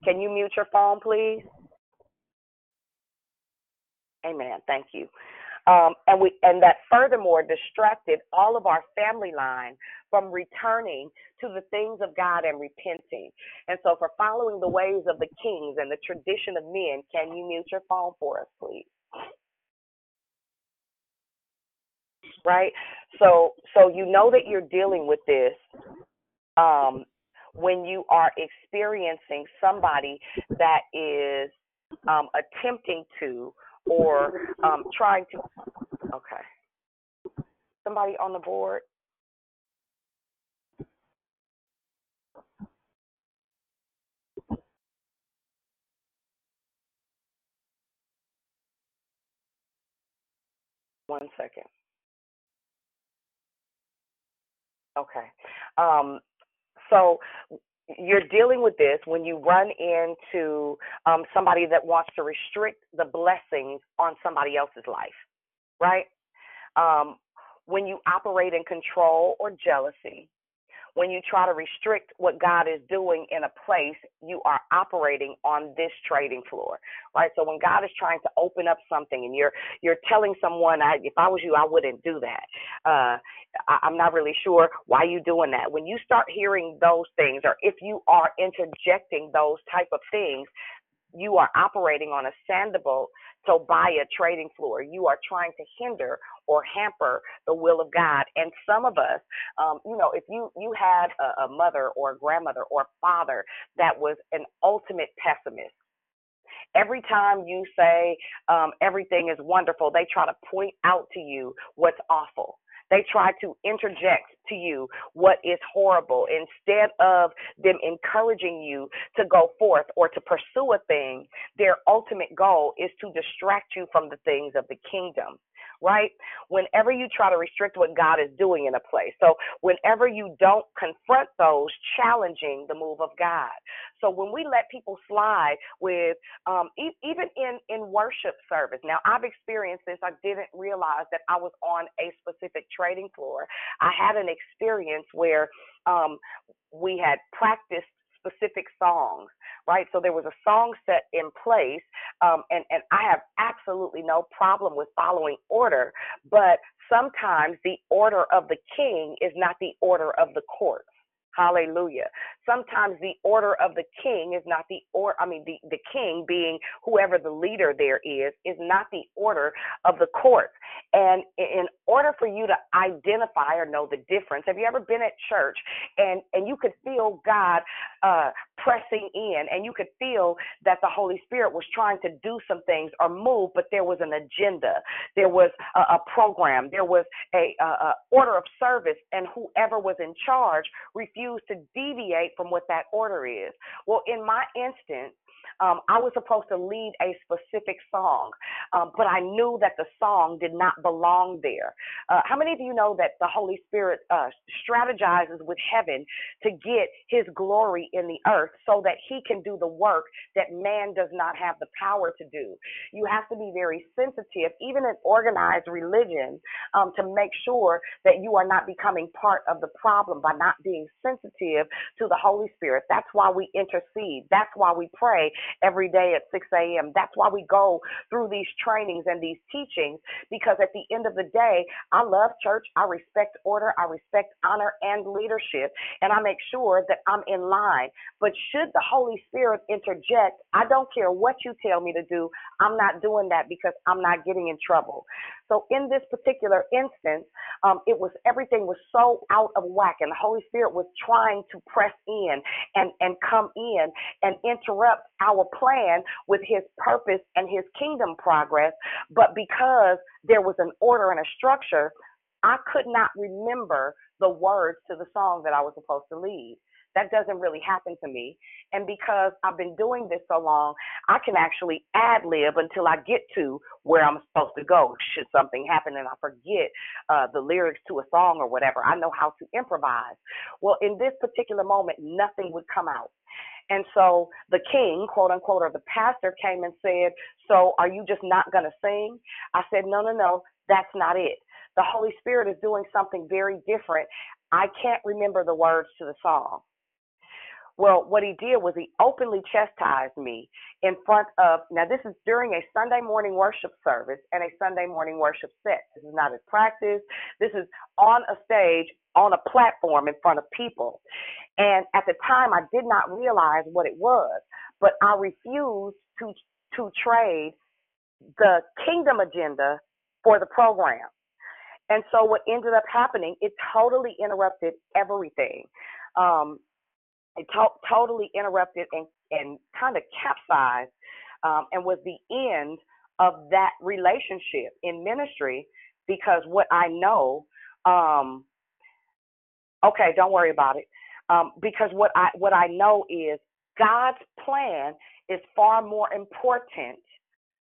S7: Can you mute your phone, please? Amen. Thank you. Um, and we and that furthermore distracted all of our family line from returning to the things of God and repenting. And so for following the ways of the kings and the tradition of men, can you mute your phone for us, please? Right? So so you know that you're dealing with this um, when you are experiencing somebody that is um, attempting to or um, trying to. Okay. Somebody on the board? One second. Okay. Um, so you're dealing with this when you run into um, somebody that wants to restrict the blessings on somebody else's life, right? Um, when you operate in control or jealousy, when you try to restrict what God is doing in a place, you are operating on this trading floor, right? So when God is trying to open up something and you're you're telling someone, I, if I was you, I wouldn't do that. Uh, I, I'm not really sure why you doing that. When you start hearing those things, or if you are interjecting those type of things, you are operating on a Sanballat a trading floor. You are trying to hinder or hamper the will of God. And some of us, um, you know, if you you had a, a mother or a grandmother or a father that was an ultimate pessimist. Every time you say um, everything is wonderful, they try to point out to you what's awful. They try to interject to you what is horrible instead of them encouraging you to go forth or to pursue a thing. Their ultimate goal is to distract you from the things of the kingdom right? Whenever you try to restrict what God is doing in a place. So, whenever you don't confront those challenging the move of God. So, when we let people slide with, um, e- even in, in worship service, now I've experienced this. I didn't realize that I was on a specific trading floor. I had an experience where um, we had practiced specific songs, right? So there was a song set in place, um, and and I have absolutely no problem with following order, but sometimes the order of the king is not the order of the court. Hallelujah. Sometimes the order of the king is not the or I mean the, the king being whoever the leader there is, is not the order of the court. And in order for you to identify or know the difference, have you ever been at church and, and you could feel God uh, pressing in and you could feel that the Holy Spirit was trying to do some things or move, but there was an agenda, there was a, a program, there was a, a, a order of service, and whoever was in charge refused to deviate from what that order is. Well, in my instance, um, I was supposed to lead a specific song, um, but I knew that the song did not belong there. Uh, how many of you know that the Holy Spirit uh, strategizes with heaven to get his glory in the earth so that he can do the work that man does not have the power to do? You have to be very sensitive, even in organized religion, um, to make sure that you are not becoming part of the problem by not being sensitive to the Holy Spirit. That's why we intercede. That's why we pray every day at 6 a.m. That's why we go through these trainings and these teachings because at the end of the day, I love church. I respect order. I respect honor and leadership. And I make sure that I'm in line. But should the Holy Spirit interject, I don't care what you tell me to do. I'm not doing that because I'm not getting in trouble. So in this particular instance, um, it was everything was so out of whack, and the Holy Spirit was trying to press in and and come in and interrupt our plan with his purpose and his kingdom progress. But because there was an order and a structure, I could not remember the words to the song that I was supposed to lead. That doesn't really happen to me. And because I've been doing this so long, I can actually ad lib until I get to where I'm supposed to go. Should something happen and I forget uh, the lyrics to a song or whatever, I know how to improvise. Well, in this particular moment, nothing would come out. And so the king, quote unquote, or the pastor came and said, So are you just not going to sing? I said, No, no, no, that's not it. The Holy Spirit is doing something very different. I can't remember the words to the song. Well, what he did was he openly chastised me in front of, now this is during a Sunday morning worship service and a Sunday morning worship set. This is not a practice. This is on a stage, on a platform in front of people. And at the time, I did not realize what it was, but I refused to, to trade the kingdom agenda for the program. And so what ended up happening, it totally interrupted everything. Um, it to- totally interrupted and, and kind of capsized um, and was the end of that relationship in ministry because what I know, um, okay, don't worry about it. Um, because what I what I know is God's plan is far more important.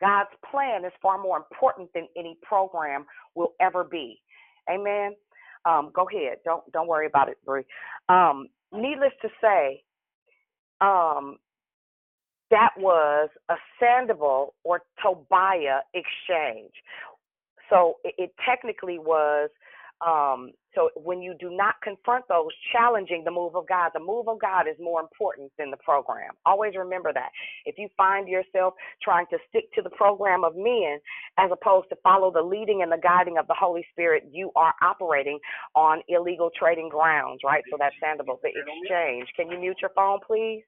S7: God's plan is far more important than any program will ever be. Amen. Um, go ahead. Don't don't worry about it, Bree. Um, needless to say, um, that was a Sanballat or Tobiah exchange. So it, it technically was. Um, so when you do not confront those challenging the move of God, the move of God is more important than the program. Always remember that. If you find yourself trying to stick to the program of men as opposed to follow the leading and the guiding of the Holy Spirit, you are operating on illegal trading grounds, right? So that's Sanballat, the exchange. Can you mute your phone, please?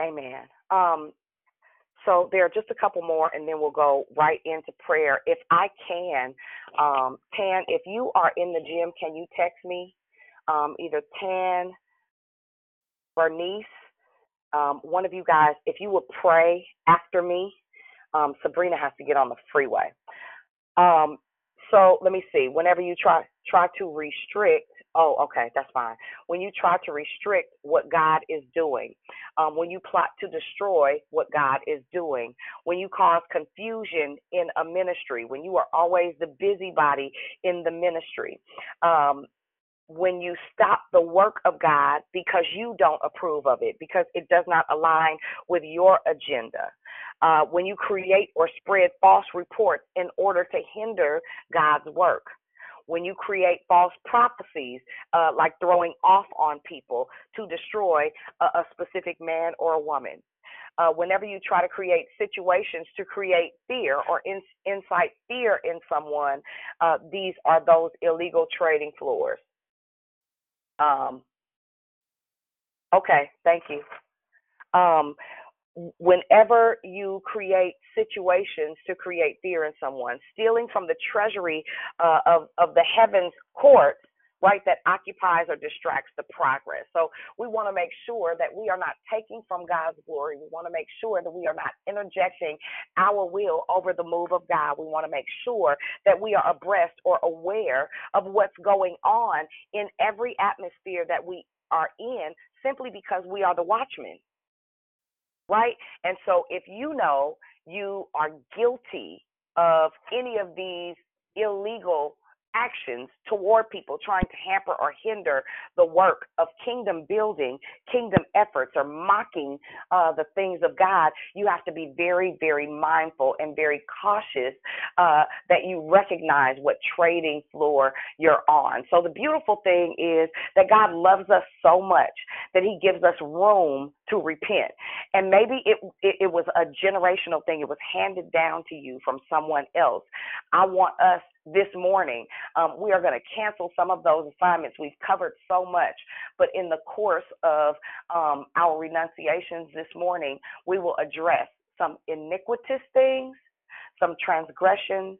S7: Amen. Um, so there are just a couple more, and then we'll go right into prayer. If I can, um, Tan, if you are in the gym, can you text me? Um, either Tan, Bernice, um, one of you guys, if you would pray after me. Um, Sabrina has to get on the freeway. Um, so let me see. Whenever you try try to restrict Oh, okay, that's fine. When you try to restrict what God is doing, um, when you plot to destroy what God is doing, when you cause confusion in a ministry, when you are always the busybody in the ministry, um, when you stop the work of God because you don't approve of it, because it does not align with your agenda. Uh, when you create or spread false reports in order to hinder God's work when you create false prophecies, uh, like throwing off on people to destroy a, a specific man or a woman. Uh, whenever you try to create situations to create fear or in, incite fear in someone, uh, these are those illegal trading floors. Um, okay, thank you. Um, whenever you create situations to create fear in someone, stealing from the treasury uh, of, of the heavens courts, right, that occupies or distracts the progress. So we want to make sure that we are not taking from God's glory. We want to make sure that we are not interjecting our will over the move of God. We want to make sure that we are abreast or aware of what's going on in every atmosphere that we are in simply because we are the watchmen right? And so if you know you are guilty of any of these illegal actions toward people trying to hamper or hinder the work of kingdom building, kingdom efforts, or mocking uh, the things of God, you have to be very, very mindful and very cautious uh, that you recognize what trading floor you're on. So the beautiful thing is that God loves us so much that He gives us room to repent. And maybe it, it, it was a generational thing, it was handed down to you from someone else. I want us this morning. Um, we are going to cancel some of those assignments. We've covered so much, but in the course of um, our renunciations this morning, we will address some iniquitous things, some transgressions,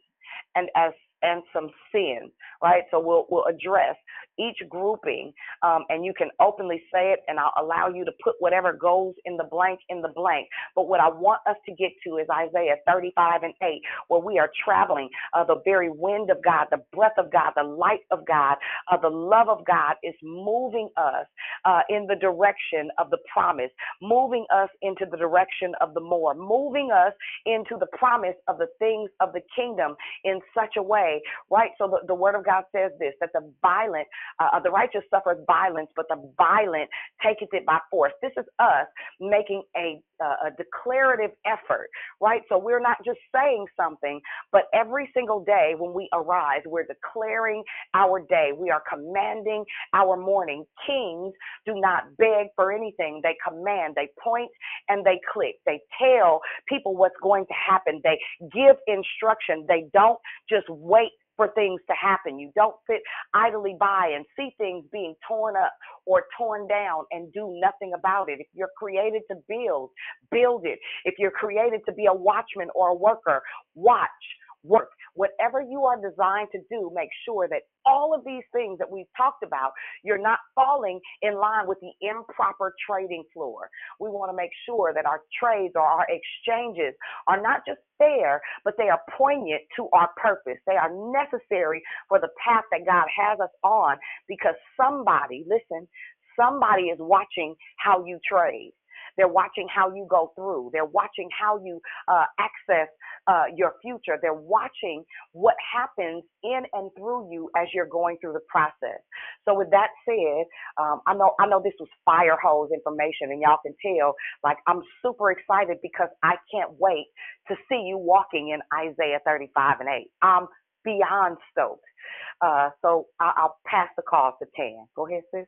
S7: and as and some sins, right? So we'll we'll address each grouping, um, and you can openly say it, and I'll allow you to put whatever goes in the blank in the blank. But what I want us to get to is Isaiah 35 and 8, where we are traveling uh, the very wind of God, the breath of God, the light of God, uh, the love of God is moving us uh, in the direction of the promise, moving us into the direction of the more, moving us into the promise of the things of the kingdom in such a way, right? So the, the word of God says this that the violent, uh, the righteous suffers violence, but the violent taketh it by force. This is us making a, uh, a declarative effort, right? So we're not just saying something, but every single day when we arise, we're declaring our day. We are commanding our morning. Kings do not beg for anything. They command, they point, and they click. They tell people what's going to happen. They give instruction. They don't just wait for things to happen. You don't sit idly by and see things being torn up or torn down and do nothing about it. If you're created to build, build it. If you're created to be a watchman or a worker, watch work. Whatever you are designed to do, make sure that all of these things that we've talked about, you're not falling in line with the improper trading floor. We want to make sure that our trades or our exchanges are not just fair, but they are poignant to our purpose. They are necessary for the path that God has us on because somebody, listen, somebody is watching how you trade. They're watching how you go through. They're watching how you uh, access uh, your future. They're watching what happens in and through you as you're going through the process. So, with that said, um, I know I know this was fire hose information, and y'all can tell. Like I'm super excited because I can't wait to see you walking in Isaiah 35 and 8. I'm beyond stoked. Uh, so I- I'll pass the call to Tan. Go ahead, sis.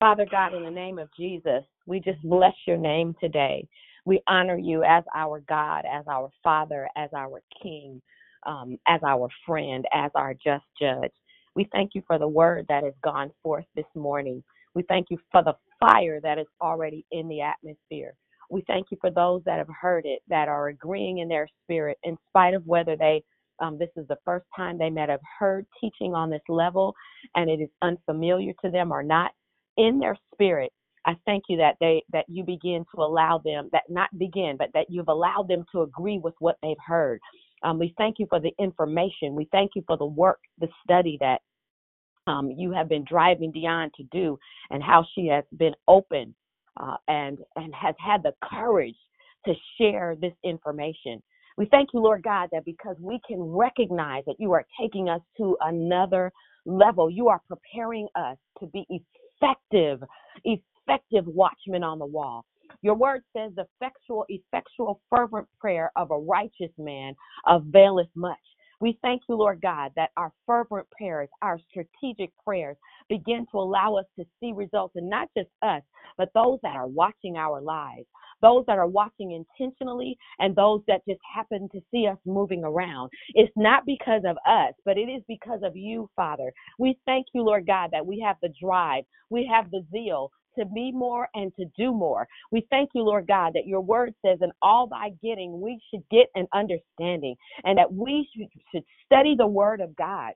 S8: Father God, in the name of Jesus, we just bless your name today. We honor you as our God, as our Father, as our King, um, as our friend, as our just judge. We thank you for the word that has gone forth this morning. We thank you for the fire that is already in the atmosphere. We thank you for those that have heard it, that are agreeing in their spirit, in spite of whether they um, this is the first time they may have heard teaching on this level and it is unfamiliar to them or not in their spirit i thank you that they that you begin to allow them that not begin but that you've allowed them to agree with what they've heard. Um, we thank you for the information. We thank you for the work the study that um, you have been driving Dion to do and how she has been open uh, and and has had the courage to share this information. We thank you, Lord God, that because we can recognize that you are taking us to another level, you are preparing us to be effective, effective watchmen on the wall. Your word says the effectual, effectual, fervent prayer of a righteous man availeth much. We thank you, Lord God, that our fervent prayers, our strategic prayers begin to allow us to see results, and not just us, but those that are watching our lives, those that are watching intentionally, and those that just happen to see us moving around. It's not because of us, but it is because of you, Father. We thank you, Lord God, that we have the drive, we have the zeal, to be more and to do more. We thank you, Lord God, that your word says, in all thy getting, we should get an understanding, and that we should study the word of God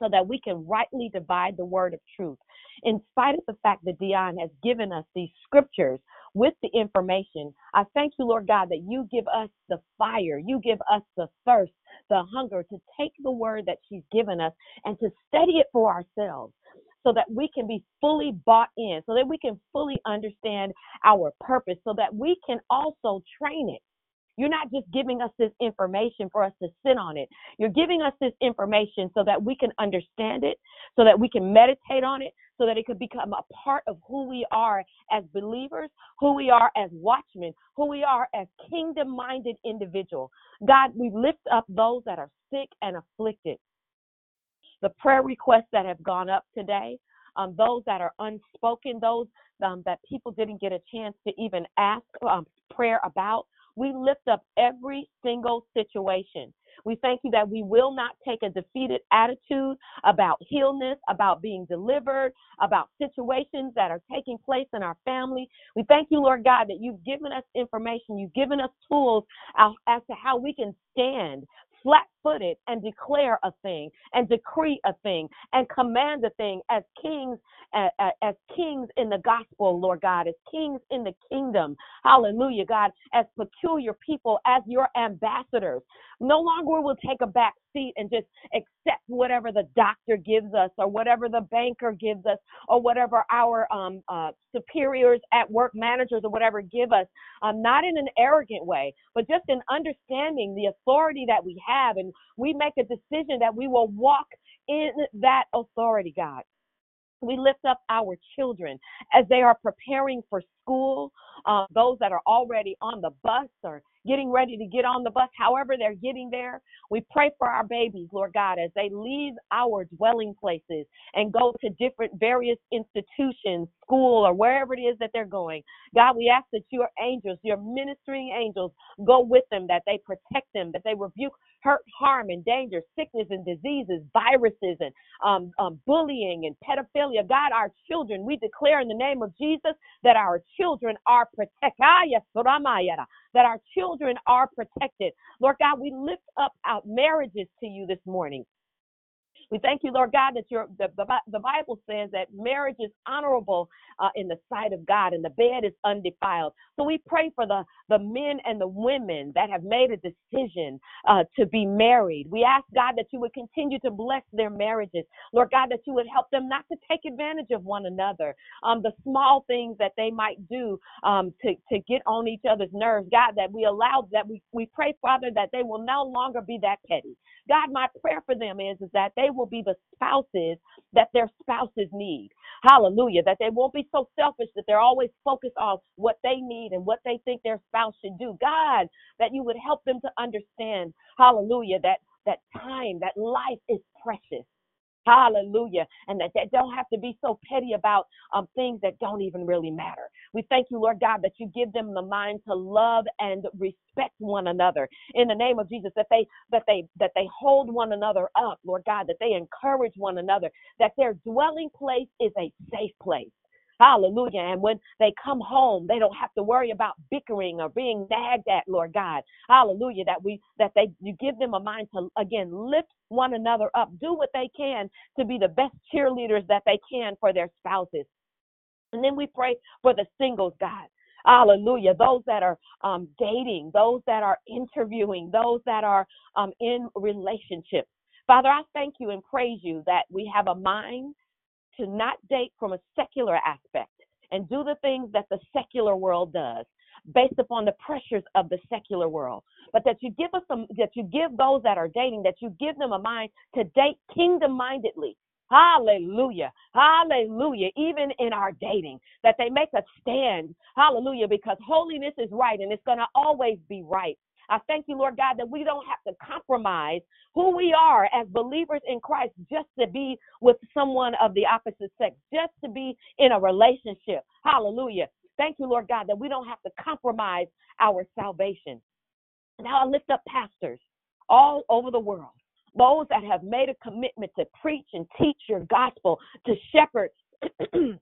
S8: so that we can rightly divide the word of truth. In spite of the fact that Dion has given us these scriptures with the information, I thank you, Lord God, that you give us the fire, you give us the thirst, the hunger to take the word that she's given us and to study it for ourselves so that we can be fully bought in, so that we can fully understand our purpose, so that we can also train it. You're not just giving us this information for us to sit on it. You're giving us this information so that we can understand it, so that we can meditate on it, so that it could become a part of who we are as believers, who we are as watchmen, who we are as kingdom minded individuals. God, we lift up those that are sick and afflicted the prayer requests that have gone up today, um, those that are unspoken, those um, that people didn't get a chance to even ask um, prayer about. We lift up every single situation. We thank you that we will not take a defeated attitude about illness, about being delivered, about situations that are taking place in our family. We thank you, Lord God, that you've given us information, you've given us tools as to how we can stand flat footed and declare a thing and decree a thing and command a thing as kings uh, as kings in the gospel lord god as kings in the kingdom. Hallelujah god as peculiar people as your ambassadors. No longer will take a back seat and just accept whatever the doctor gives us or whatever the banker gives us or whatever our um, uh, superiors at work managers or whatever give us um, not in an arrogant way but just in understanding the authority that we have and we make a decision that we will walk in that authority god we lift up our children as they are preparing for school, uh, those that are already on the bus or getting ready to get on the bus, however they're getting there. We pray for our babies, Lord God, as they leave our dwelling places and go to different various institutions, school, or wherever it is that they're going. God, we ask that your angels, your ministering angels, go with them, that they protect them, that they rebuke hurt, harm, and danger, sickness and diseases, viruses, and um, um, bullying and pedophilia. God, our children, we declare in the name of Jesus that our children are protected. That our children are protected. Lord God, we lift up our marriages to you this morning. We thank you, Lord God, that your the, the, the Bible says that marriage is honorable uh, in the sight of God and the bed is undefiled. So we pray for the, the men and the women that have made a decision uh, to be married. We ask, God, that you would continue to bless their marriages. Lord God, that you would help them not to take advantage of one another. Um, the small things that they might do um, to, to get on each other's nerves. God, that we allow that we, we pray, Father, that they will no longer be that petty. God, my prayer for them is, is that they will be the spouses that their spouses need. Hallelujah. That they won't be so selfish that they're always focused on what they need and what they think their spouse should do. God, that you would help them to understand, hallelujah, that that time, that life is precious. Hallelujah. And that they don't have to be so petty about um, things that don't even really matter. We thank you, Lord God, that you give them the mind to love and respect one another in the name of Jesus, that they that they that they hold one another up, Lord God, that they encourage one another, that their dwelling place is a safe place. Hallelujah. And when they come home, they don't have to worry about bickering or being nagged at, Lord God. Hallelujah. That we that they you give them a mind to again lift one another up, do what they can to be the best cheerleaders that they can for their spouses. And then we pray for the singles, God. Hallelujah. Those that are um, dating, those that are interviewing, those that are um, in relationships. Father, I thank you and praise you that we have a mind to not date from a secular aspect and do the things that the secular world does based upon the pressures of the secular world. But that you give us some that you give those that are dating that you give them a mind to date kingdom mindedly hallelujah. Hallelujah. Even in our dating that they make a stand. Hallelujah. Because holiness is right and it's going to always be right I thank you, Lord God, that we don't have to compromise who we are as believers in Christ just to be with someone of the opposite sex, just to be in a relationship. Hallelujah. Thank you, Lord God, that we don't have to compromise our salvation. Now I lift up pastors all over the world, those that have made a commitment to preach and teach your gospel, to shepherd [clears throat]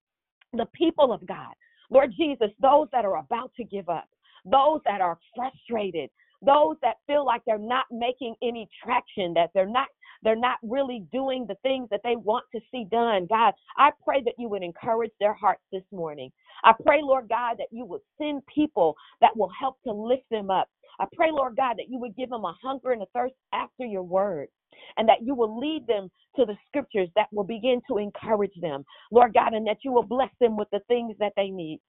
S8: the people of God. Lord Jesus, those that are about to give up, those that are frustrated, those that feel like they're not making any traction, that they're not they're not really doing the things that they want to see done. God, I pray that you would encourage their hearts this morning. I pray, Lord God, that you would send people that will help to lift them up. I pray, Lord God, that you would give them a hunger and a thirst after your word and that you will lead them to the scriptures that will begin to encourage them, Lord God, and that you will bless them with the things that they need.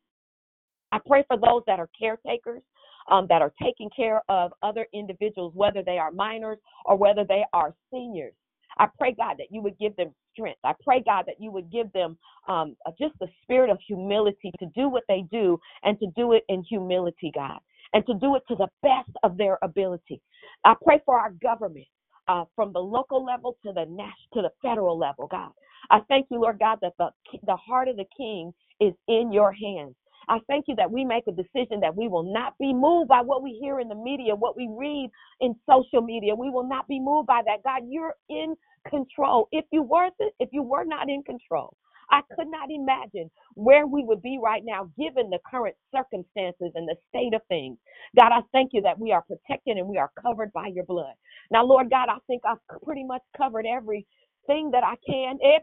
S8: I pray for those that are caretakers, um, that are taking care of other individuals, whether they are minors or whether they are seniors. I pray, God, that you would give them strength. I pray, God, that you would give them um, just the spirit of humility to do what they do and to do it in humility, God, and to do it to the best of their ability. I pray for our government. Uh, from the local level to the national to the federal level, God. I thank you, Lord God, that the the heart of the King is in your hands. I thank you that we make a decision that we will not be moved by what we hear in the media, what we read in social media. We will not be moved by that. God, you're in control. If you were if you were not in control, I could not imagine where we would be right now given the current circumstances and the state of things. God, I thank you that we are protected and we are covered by your blood. Now, Lord God, I think I've pretty much covered everything that I can. Eh,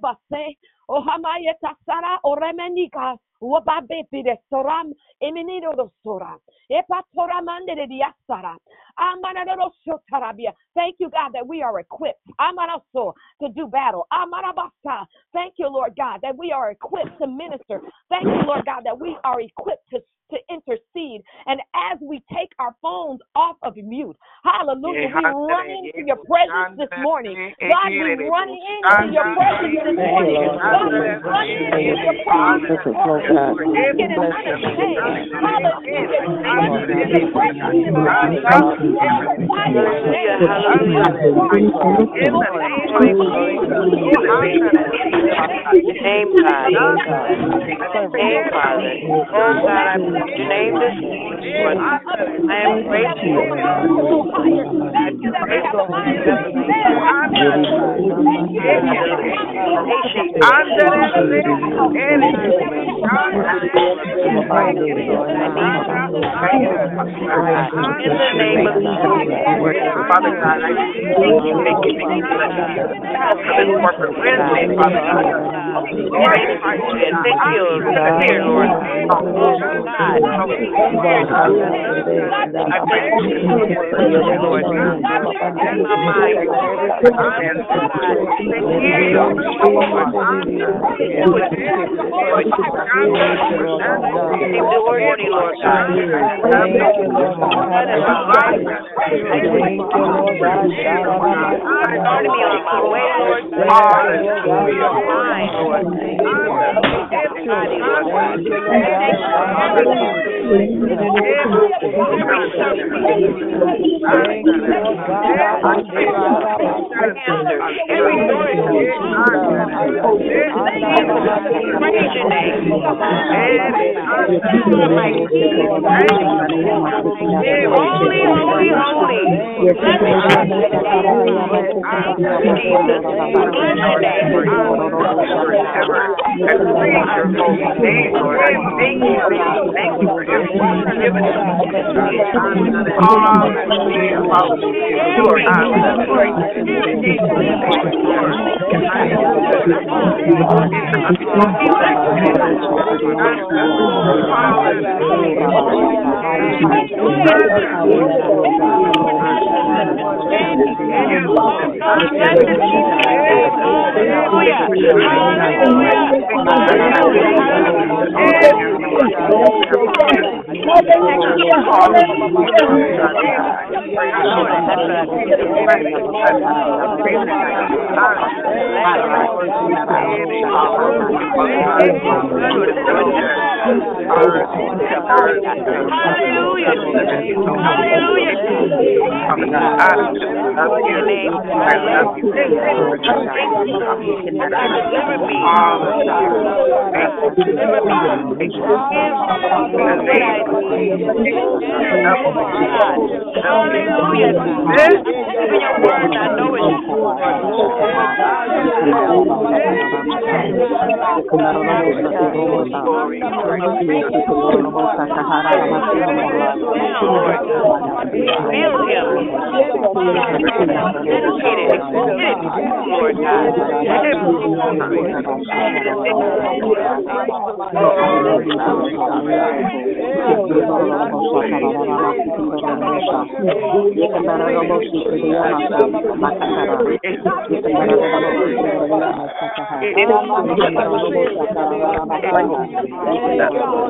S8: Eba se, ohamaya tasara oremenika, wababepi de soram, epa toramande de diasara. Thank you, God, that we are equipped to do battle. Thank you, Lord God, that we are equipped to minister. Thank you, Lord God, that we are equipped to to intercede. And as we take our phones off of mute, hallelujah, we run into your presence this morning. God, we run into your presence this morning. God, we run into your presence this morning. Naked and unashamed. Hallelujah. We run into your presence this morning. Glorify name.
S9: Father. Name, Father. Oh, God, I name this I am grateful. I'm grateful In the name of
S10: Father God, I thank you for this corporate Wednesday, Father God.
S9: Thank you, Lord. I Lord. Lord. Start me on my way, Lord. Mine, Lord. Body, Lord. Every story. Praise your name. Holy, holy, holy. Bless Jesus. Bless your name. Him. Dedicated. Lord God.
S10: By your name, by your name, Lord, hallelujah, your glory, your name.
S8: want to take the next few moments before we pass the call. You want to take the next few moments before we pass the call back to you.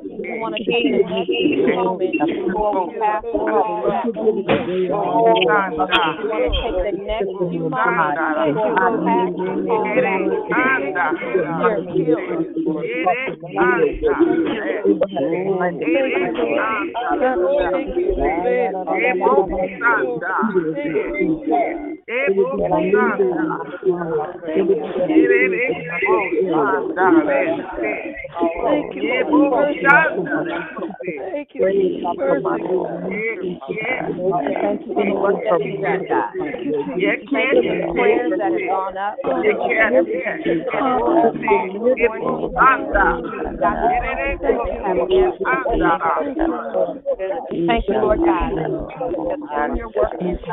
S8: that you've done, God. Thank you for the prayers that have gone up. Thank you, Lord God. Send your work in us. God, we you, your name glory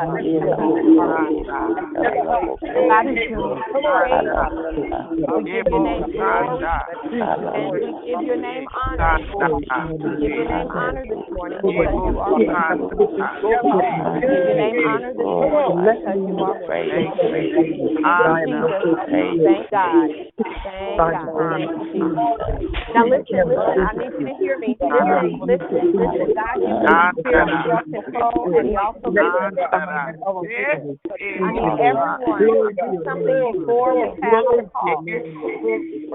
S8: and we give your name honor. Give your name honor this morning because you are give your name honor this morning because you are. Thank God. Thank God. Now listen, listen. I need you to hear me. Listen, listen, listen. God and He also. I need everyone to do something before we pass the call.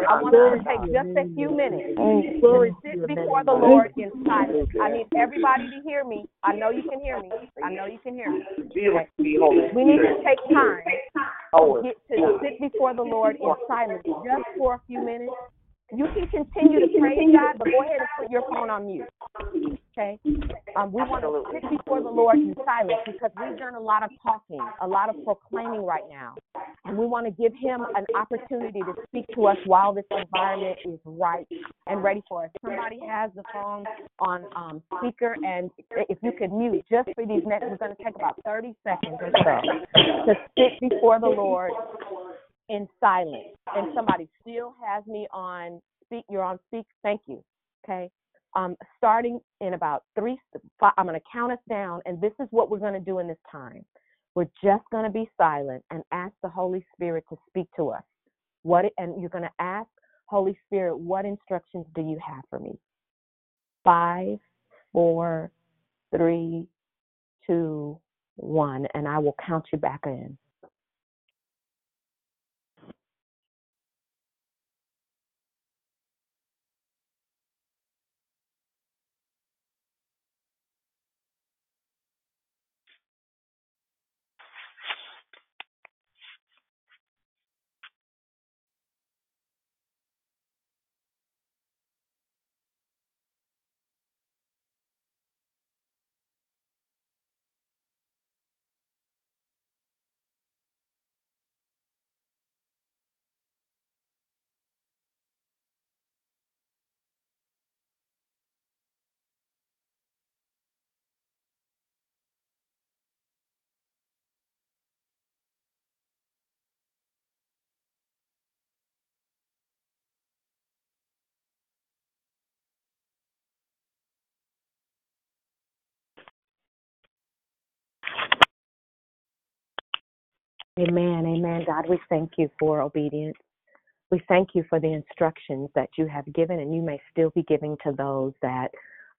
S8: I want us to take just a few minutes to sit before the Lord in silence. I need everybody to hear me. I know you can hear me. I know you can hear me. We need to take time to get to sit before the Lord in silence just for a few minutes. You can continue to praise God, but go ahead and put your phone on mute. Okay? Um, we want to sit before the Lord in silence because we've done a lot of talking, a lot of proclaiming right now. And we want to give Him an opportunity to speak to us while this environment is right and ready for us. Somebody has the phone on um, speaker, and if you could mute just for these next, we're going to take about 30 seconds or so to sit before the Lord in silence. And somebody still has me on speak. You're on speak. Thank you. Okay. Um, starting in about three, five, I'm going to count us down, and this is what we're going to do in this time. We're just going to be silent and ask the Holy Spirit to speak to us. What and you're going to ask Holy Spirit, what instructions do you have for me? Five, four, three, two, one, and I will count you back in. Amen. Amen. God, we thank you for obedience. We thank you for the instructions that you have given, and you may still be giving to those that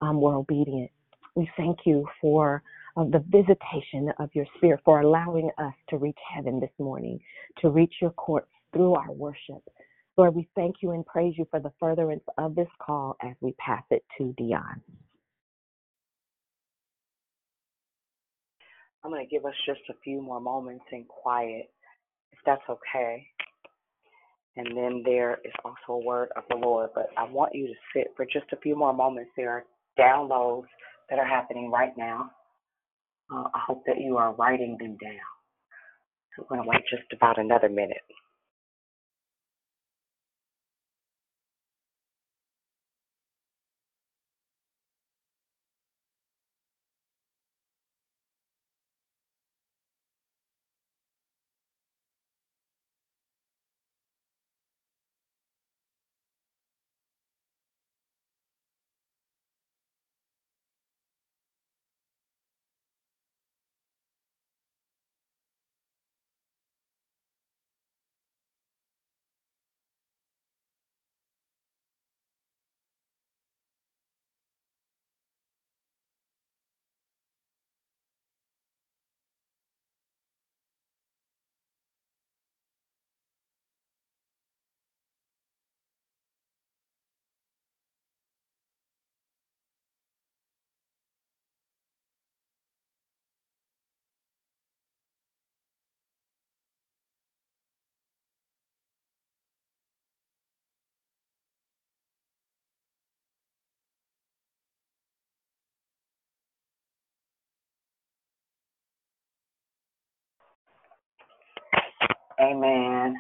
S8: um, were obedient. We thank you for uh, the visitation of your spirit, for allowing us to reach heaven this morning, to reach your courts through our worship. Lord, we thank you and praise you for the furtherance of this call as we pass it to Dion.
S7: I'm going to give us just a few more moments in quiet, if that's okay. And then there is also a word of the Lord. But I want you to sit for just a few more moments. There are downloads that are happening right now. Uh, I hope that you are writing them down. We're going to wait just about another minute. Amen.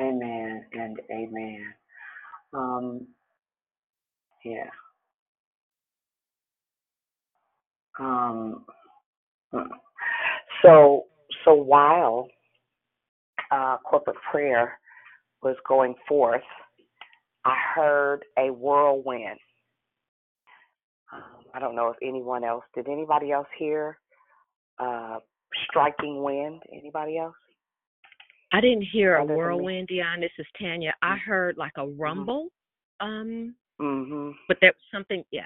S7: Amen and amen. Um, yeah. Um, hmm. so so while uh, corporate prayer was going forth, I heard a whirlwind. Um, I don't know if anyone else did. Anybody else hear uh, striking wind? Anybody else?
S8: I didn't hear a
S7: Other than me.
S8: whirlwind, Dion. This is Tanya. I heard like a rumble. Um,
S7: Mm-hmm.
S8: but there was something. Yeah.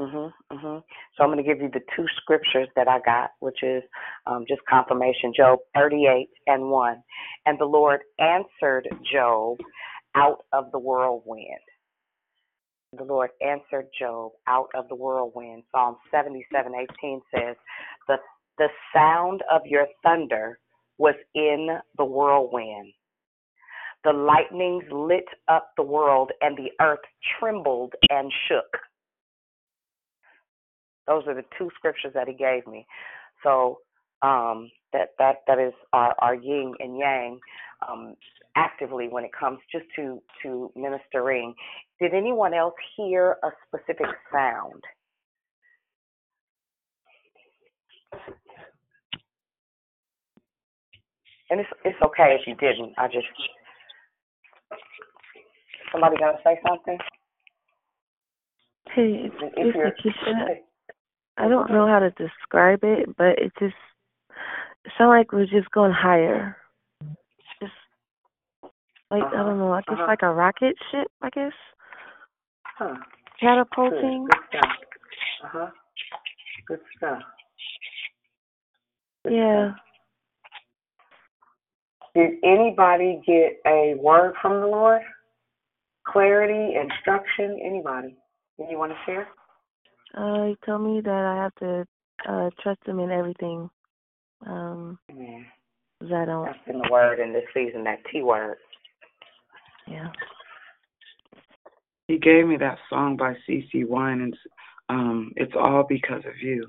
S7: Mhm, mhm. So I'm going to give you the two scriptures that I got, which is um, just confirmation. Job 38 and 1. And the Lord answered Job out of the whirlwind. The Lord answered Job out of the whirlwind. Psalm 77:18 says, "The the sound of your thunder was in the whirlwind. The lightnings lit up the world, and the earth trembled and shook." Those are the two scriptures that he gave me. So um, that that that is our, our yin and yang um, actively when it comes just to to ministering. Did anyone else hear a specific sound? And it's it's okay if you didn't. I just somebody gonna say something.
S5: Hey, it's,
S7: If
S5: it's
S7: you're
S5: Lakeisha. I don't know how to describe it, but it just it sounded like we're just going higher. Just like I don't know, I guess
S7: Uh-huh.
S5: like a rocket ship, I guess.
S7: huh. Good,
S5: Catapulting.
S7: good stuff. Uh huh. Good stuff. Good
S5: Yeah.
S7: stuff. Did anybody get a word from the Lord? Clarity, instruction, anybody? You want to share?
S5: Uh he told me that I have to uh trust him in everything. Um
S7: Amen.
S5: 'cause I don't
S7: That's been the word in this season, that T word.
S5: yeah.
S6: He gave me that song by CeCe Winans. Um, it's all because of you.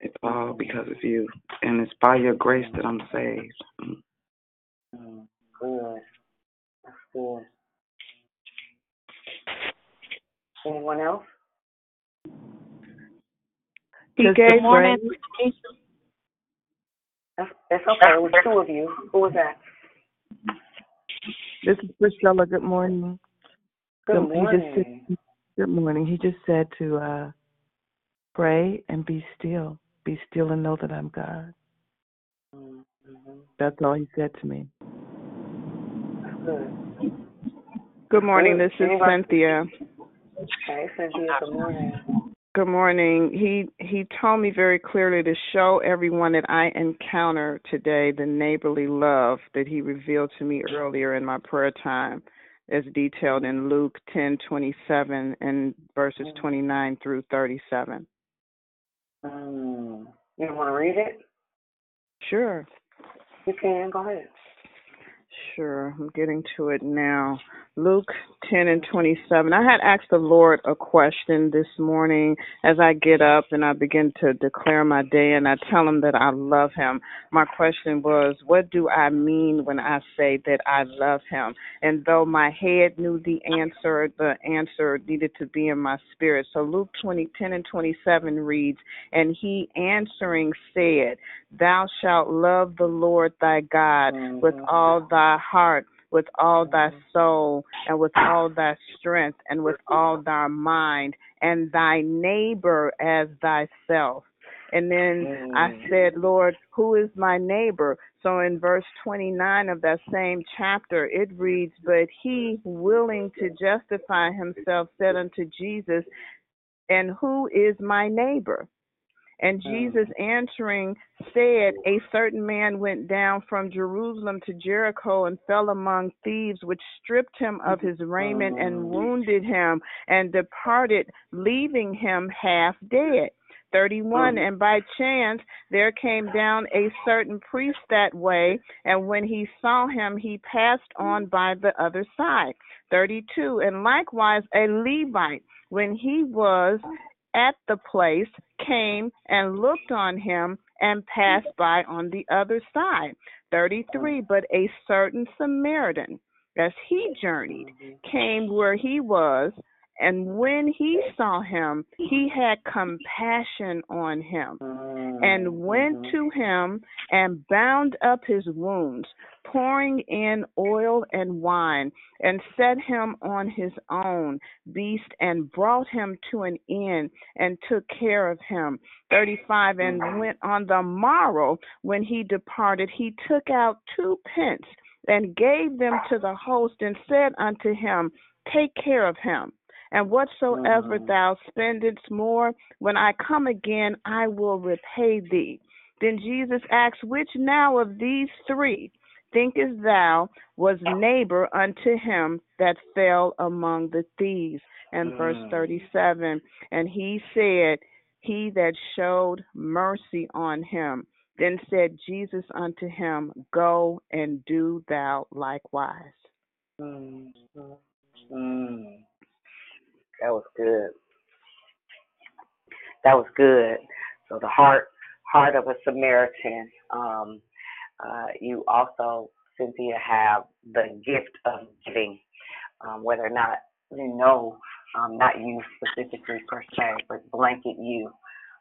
S6: It's all because of you, and it's by your grace that I'm saved. Mm.
S7: Good. That's good. Anyone else?
S6: He
S5: Just
S6: gave
S5: the morning.
S7: That's, that's okay. It was two of you. Who was that?
S9: This is Priscilla. Good morning.
S7: Good
S9: He just said-
S7: morning.
S9: Good morning. He just said to uh pray and be still. Be still and know that I'm God.
S7: Mm-hmm.
S9: That's all he said to me.
S7: Good.
S11: Good morning.
S7: Good.
S11: This is
S7: Anybody?
S11: Cynthia.
S7: Hey, Cynthia. Good morning.
S11: Good morning. He he told me very clearly to show everyone that I encounter today the neighborly love that he revealed to me earlier in my prayer time, as detailed in Luke ten twenty seven and verses twenty nine through thirty seven.
S7: Mm. You want to read it?
S11: Sure.
S7: You can. Go ahead.
S11: Sure, I'm getting to it now. Luke 10 and 27. I had asked the Lord a question this morning as I get up and I begin to declare my day and I tell him that I love him. My question was, what do I mean when I say that I love him? And though my head knew the answer, the answer needed to be in my spirit. So Luke 20, 10 and 27 reads, And he answering said, Thou shalt love the Lord thy God with mm-hmm. all thy heart, with all thy mm-hmm. soul, and with all thy strength, and with all thy mind, and thy neighbor as thyself. And then I mm. said, Lord, who is my neighbor? So in verse 29 of that same chapter, it reads, But he, willing to justify himself, said unto Jesus, And who is my neighbor? And mm. Jesus answering said, A certain man went down from Jerusalem to Jericho and fell among thieves, which stripped him of his raiment and oh, wounded him, and departed, leaving him half dead. 31 mm. And by chance there came down a certain priest that way, and when he saw him, he passed on mm. by the other side. 32 And likewise a Levite, when he was oh. at the place came and looked on him and passed by on the other side. 33. But a certain Samaritan, as he journeyed, came where he was, and when he saw him, he had compassion on him, and went to him and bound up his wounds, pouring in oil and wine, and set him on his own beast, and brought him to an inn, and took care of him. 35. And mm. went on the morrow, when he departed, he took out two pence, and gave them to the host, and said unto him, Take care of him. And whatsoever mm. thou spendest more, when I come again, I will repay thee. Then Jesus asked, Which now of these three thinkest thou was neighbor unto him that fell among the thieves? And verse 37 And he said, He that showed mercy on him. Then said Jesus unto him, Go and do thou likewise.
S7: Mm. Mm. That was good. That was good. So the heart heart of a Samaritan. Um, uh, you also, Cynthia, have the gift of giving. Um, whether or not you know, um, not you specifically per se, but blanket you.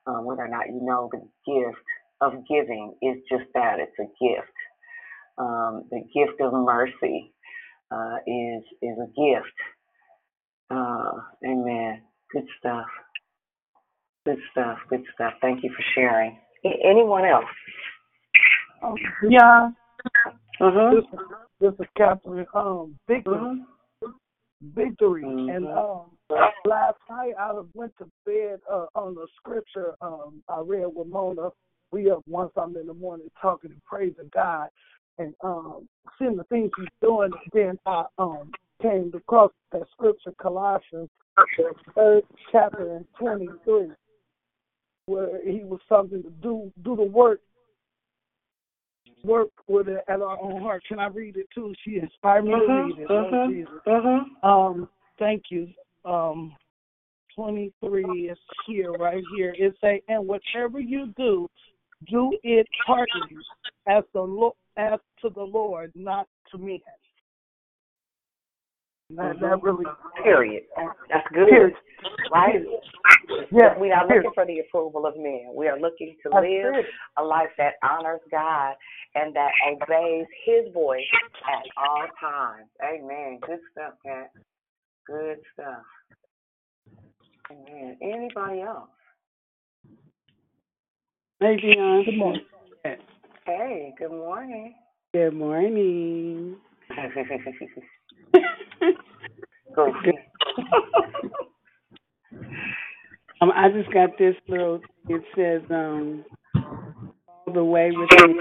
S7: Um, whether or not you know the gift of giving is just that. It's a gift. Um, the gift of mercy uh, is is a gift. Uh, amen. Good stuff. Good stuff. Good stuff. Thank you for sharing. A- anyone else?
S10: Um, yeah,
S7: Uh-huh.
S10: this, this is Captain um, Victory. Victory. And um, last night I went to bed uh, on the scripture um, I read with Mona. We up once I'm in the morning talking and praising God and um, seeing the things He's doing. Then I um, came across that scripture, Colossians, the third chapter and 23, where He was something to do do the work work with it at our own heart. Can I read it too? She inspired me to
S7: Mhm,
S10: read it.
S7: Mhm,
S10: Jesus.
S7: mhm.
S10: Um, thank you. Um, 23 is here, right here. It say, and whatever you do, do it heartily as the Lo- as to the Lord, not to men. That, that really
S7: Period. That's good.
S10: Period.
S7: Right?
S10: Yeah,
S7: We are
S10: period.
S7: looking for the approval of men. We are looking to
S10: That's
S7: live
S10: it.
S7: a life that honors God and that obeys His voice at all times. Amen. Good stuff, Pat. Good stuff. Amen. Anybody else?
S12: Hey, Dion.
S10: Good morning.
S7: Hey, good morning.
S12: Good morning. [laughs]
S7: Goofy.
S12: Um, I just got this little. It says, um, all the way with me.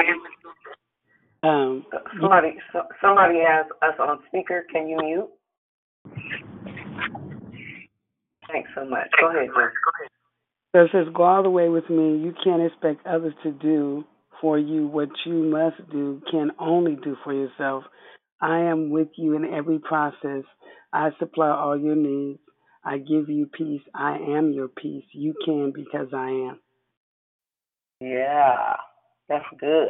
S12: Um,
S7: Somebody, so, somebody has us on speaker. Can you mute? Thanks so much. Go ahead, Jess. Go ahead.
S12: So it says, go all the way with me. You can't expect others to do for you what you must do. Can only do for yourself. I am with you in every process. I supply all your needs. I give you peace. I am your peace. You can because I am.
S7: Yeah, that's good.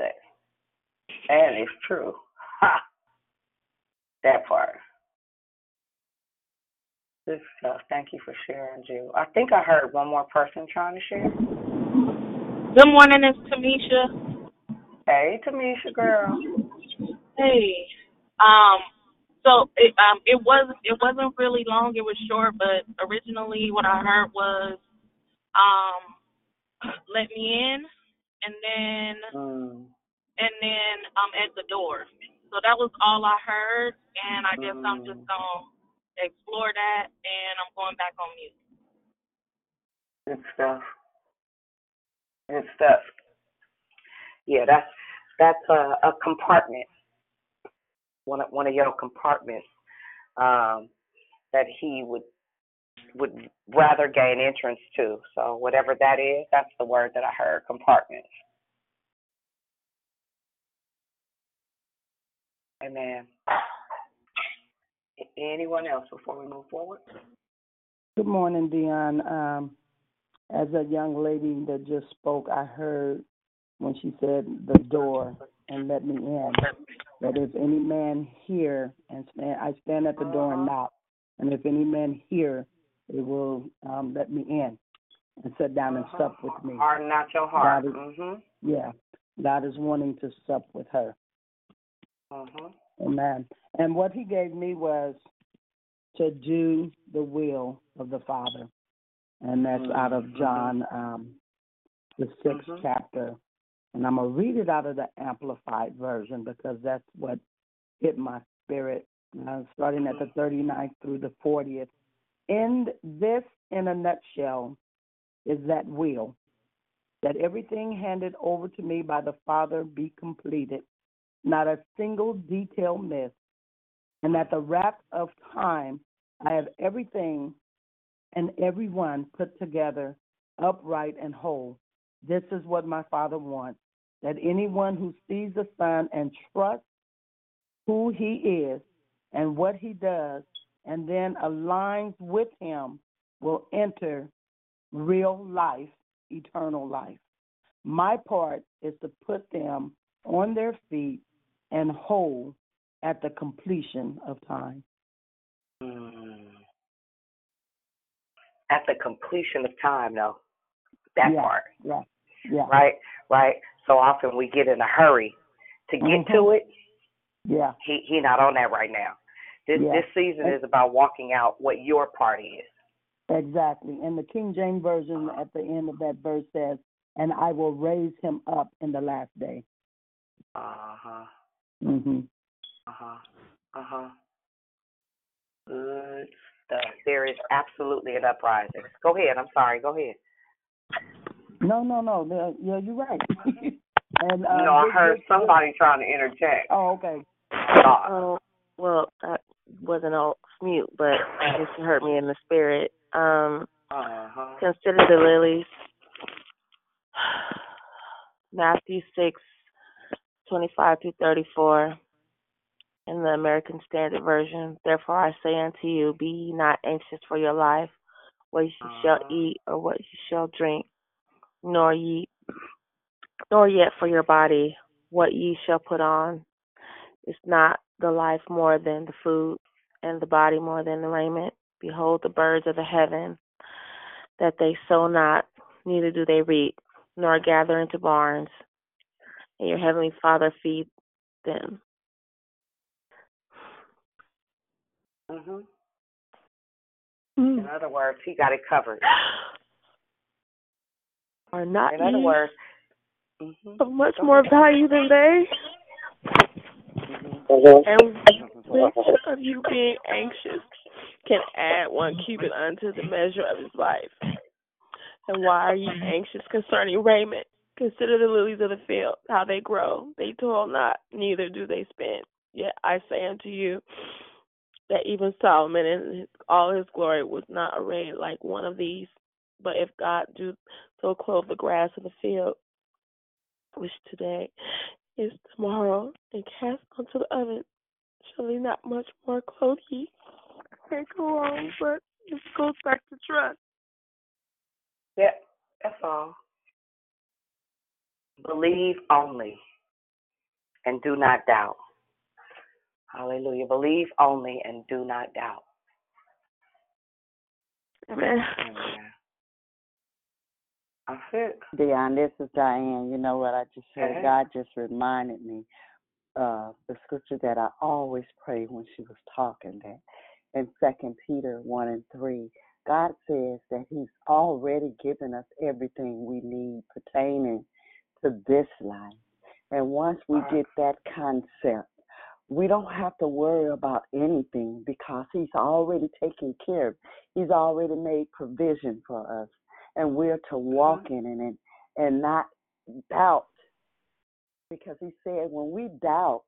S7: And it's true. Ha! That part. Good stuff. Thank you for sharing, Jill. I think I heard one more person trying to share.
S13: Good morning, it's Tamisha.
S7: Hey, Tamisha, girl.
S13: Hey. Um. So it um it was it wasn't really long. It was short, but originally what I heard was um let me in, and then
S7: Mm.
S13: and then um at the door. So that was all I heard, and I guess I'm just gonna explore that, and I'm going back on mute.
S7: Good stuff. Good stuff. Yeah, that's that's a, a compartment. One of one of your compartments um, that he would would rather gain entrance to. So whatever that is, that's the word that I heard. Compartments. Amen. Anyone else before we move forward?
S14: Good morning, Dion. Um, as a young lady that just spoke, I heard when she said the door and let me in. That if any man hear and stand, I stand at the door and knock, and if any man hear, they will um, let me in and sit down and sup with me.
S7: Harden not your heart.
S14: Is,
S7: Mhm.
S14: yeah, God is wanting to sup with her.
S7: Mhm.
S14: Amen. And what he gave me was to do the will of the Father. And that's out of John, um, the 6th
S7: Mhm.
S14: chapter. And I'm going to read it out of the Amplified version because that's what hit my spirit, uh, starting at the 39th through the 40th. And this, in a nutshell, is that will that everything handed over to me by the Father be completed, not a single detail missed, and at the wrap of time I have everything and everyone put together, upright and whole. This is what my Father wants that anyone who sees the Son and trusts who he is and what he does, and then aligns with him, will enter real life, eternal life. My part is to put them on their feet and whole at the completion of time.
S7: Mm. At the completion of time, though, that
S14: yeah,
S7: part,
S14: Yeah, yeah,
S7: right? Right. So often we get in a hurry to get
S14: Mhm.
S7: to it.
S14: yeah,
S7: He he not on that right now. This
S14: Yeah.
S7: this season is about walking out what your part is.
S14: exactly. And the King James Version at the end of that verse says, and I will raise him up in the last day.
S7: Uh huh.
S14: hmm
S7: Uh huh. Uh huh. Good stuff. There is absolutely an uprising. Go ahead. I'm sorry. Go ahead.
S14: No, no, no. the- Yeah, you're right. [laughs] and uh,
S7: no, I heard
S14: this-
S7: somebody trying to interject.
S14: Oh, okay.
S5: Oh, well, I wasn't on mute, but I just heard me in the spirit. Um,
S7: Uh huh.
S5: consider the lilies. [sighs] Matthew six, twenty-five through thirty-four, in the American Standard Version. Therefore, I say unto you, be ye not anxious for your life, what ye shall eat or what ye shall drink, nor ye, nor yet for your body, what ye shall put on. Is not the life more than the food, and the body more than the raiment? Behold the birds of the heaven, that they sow not, neither do they reap, nor gather into barns, and your heavenly Father feed them.
S7: Mhm.
S5: Mm.
S7: In other words, he got it covered. [gasps] [laughs]
S5: Are not
S7: In other words, mhm.
S5: of much more value than they?
S7: Mhm.
S5: And which of you being anxious can add one cubit unto the measure of his life? And why are you anxious concerning raiment? Consider the lilies of the field, how they grow. They toil not, neither do they spin. Yet I say unto you that even Solomon in all his glory was not arrayed like one of these. But if God do so clothe the grass of the field, which today is tomorrow, and cast unto the oven, shall he not much more clothe ye? Can't go on, but it goes back to trust.
S7: Yeah, that's all. Believe only and do not doubt. Hallelujah. Believe only and do not doubt.
S5: Amen.
S7: Amen. That's it.
S15: Dion, this is Diane. You know what I just heard?
S7: Hey.
S15: God just reminded me of the scripture that I always pray when she was talking that in Second Peter one and three. God says that He's already given us everything we need pertaining to this life. And once we get that concept, we don't have to worry about anything because He's already taken care of. He's already made provision for us, and we're to walk mm-hmm. in it and, and not doubt. Because He said, when we doubt,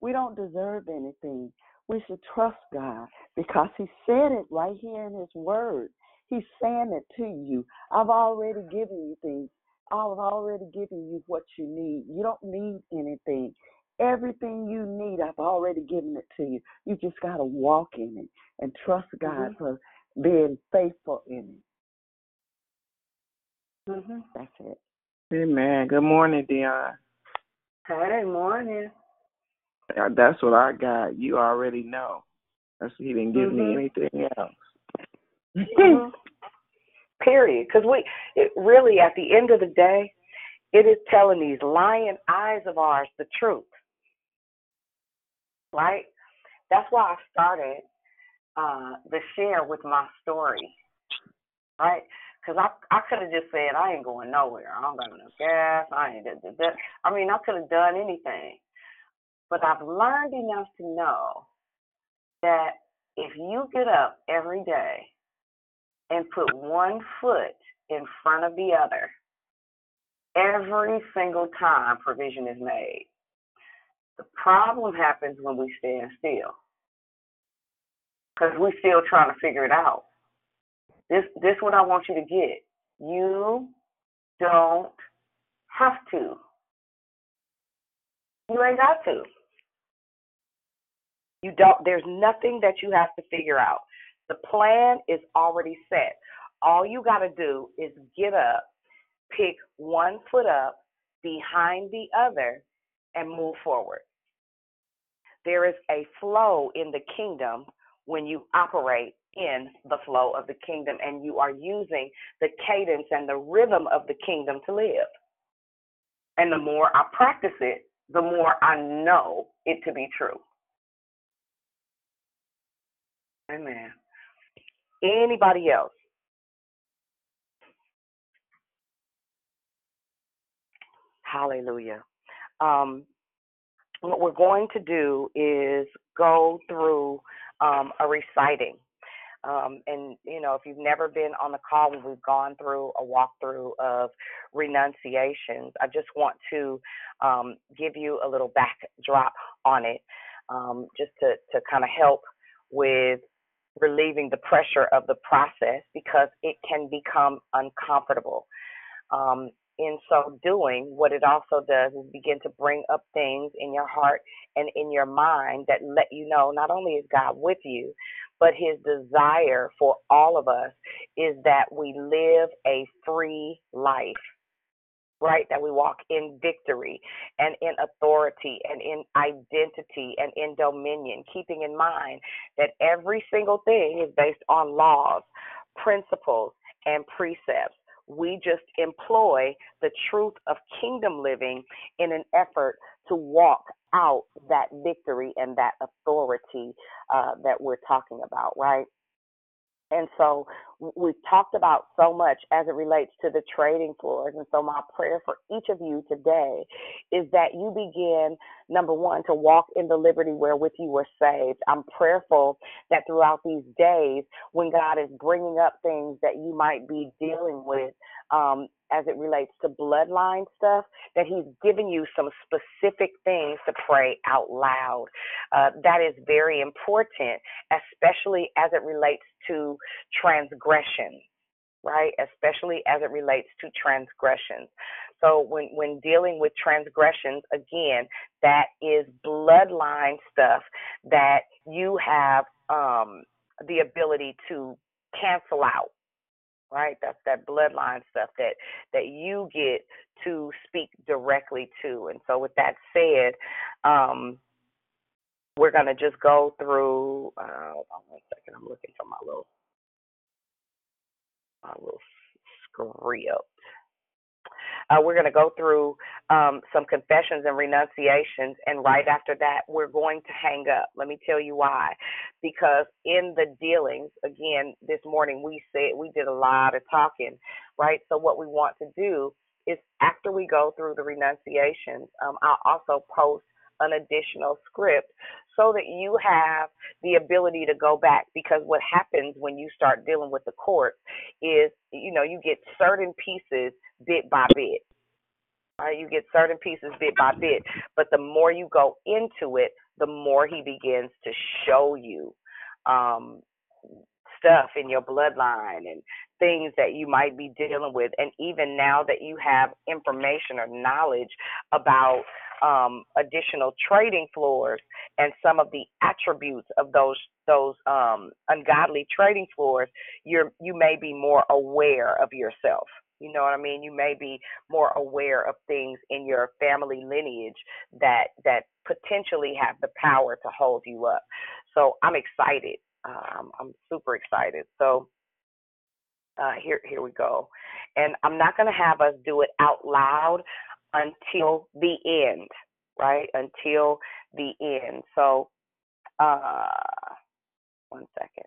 S15: we don't deserve anything. We should trust God because He said it right here in His Word. He's saying it to you. I've already given you things. I've already given you what you need. You don't need anything. Everything you need, I've already given it to you. You just got to walk in it and trust God mm-hmm. for being faithful in it. Mhm. That's it.
S10: Amen. Good morning, Dion.
S15: Hey, morning.
S10: That's what I got. You already know. That's he didn't give me
S7: Mhm.
S10: anything else.
S7: Mhm. [laughs] Period. Because we, it really, at the end of the day, it is telling these lying eyes of ours the truth. Right? That's why I started uh, the share with my story. Right? Because I, I could have just said, I ain't going nowhere. I don't got enough gas. I ain't. Da, da, da. I mean, I could have done anything. But I've learned enough to know that if you get up every day and put one foot in front of the other, every single time provision is made. The problem happens when we stand still because we're still trying to figure it out. This, this what I want you to get. You don't have to. You ain't got to. You don't. There's nothing that you have to figure out. The plan is already set. All you got to do is get up, pick one foot up behind the other, and move forward. There is a flow in the kingdom when you operate in the flow of the kingdom and you are using the cadence and the rhythm of the kingdom to live. And the more I practice it, the more I know it to be true. Amen. Anybody else? Hallelujah. Um, what we're going to do is go through um, a reciting. Um, and, you know, if you've never been on the call when we've gone through a walkthrough of renunciations, I just want to um, give you a little backdrop on it um, just to, to kind of help with relieving the pressure of the process because it can become uncomfortable. In so doing, what it also does is begin to bring up things in your heart and in your mind that let you know not only is God with you, but his desire for all of us is that we live a free life right? That we walk in victory and in authority and in identity and in dominion, keeping in mind that every single thing is based on laws, principles, and precepts. We just employ the truth of kingdom living in an effort to walk out that victory and that authority uh, that we're talking about, right? And so we've talked about so much as it relates to the trading floors. And so my prayer for each of you today is that you begin, number one, to walk in the liberty wherewith you were saved. I'm prayerful that throughout these days, when God is bringing up things that you might be dealing with, um, as it relates to bloodline stuff, that He's giving you some specific things to pray out loud. Uh, that is very important, especially as it relates to transgression, right? Especially as it relates to transgressions. So when when dealing with transgressions, again, that is bloodline stuff that you have um, the ability to cancel out right? That's that bloodline stuff that that you get to speak directly to. And so with that said um we're to just go through uh hold on one second. I'm looking for my little my little script uh, we're going to go through um, some confessions and renunciations, and right after that, we're going to hang up. Let me tell you why. Because in the dealings, again, this morning we said we did a lot of talking, right? So what we want to do is after we go through the renunciations, um, I'll also post an additional script so that you have the ability to go back because what happens when you start dealing with the courts is you know you get certain pieces bit by bit. Right you get certain pieces bit by bit but the more you go into it the more he begins to show you um stuff in your bloodline and things that you might be dealing with and even now that you have information or knowledge about um, additional trading floors and some of the attributes of those those um, ungodly trading floors, you're you may be more aware of yourself. You know what I mean? You may be more aware of things in your family lineage that that potentially have the power to hold you up. So I'm excited. Um, I'm super excited. So uh, here here we go. And I'm not going to have us do it out loud until the end, right? Until the end. So uh, one second.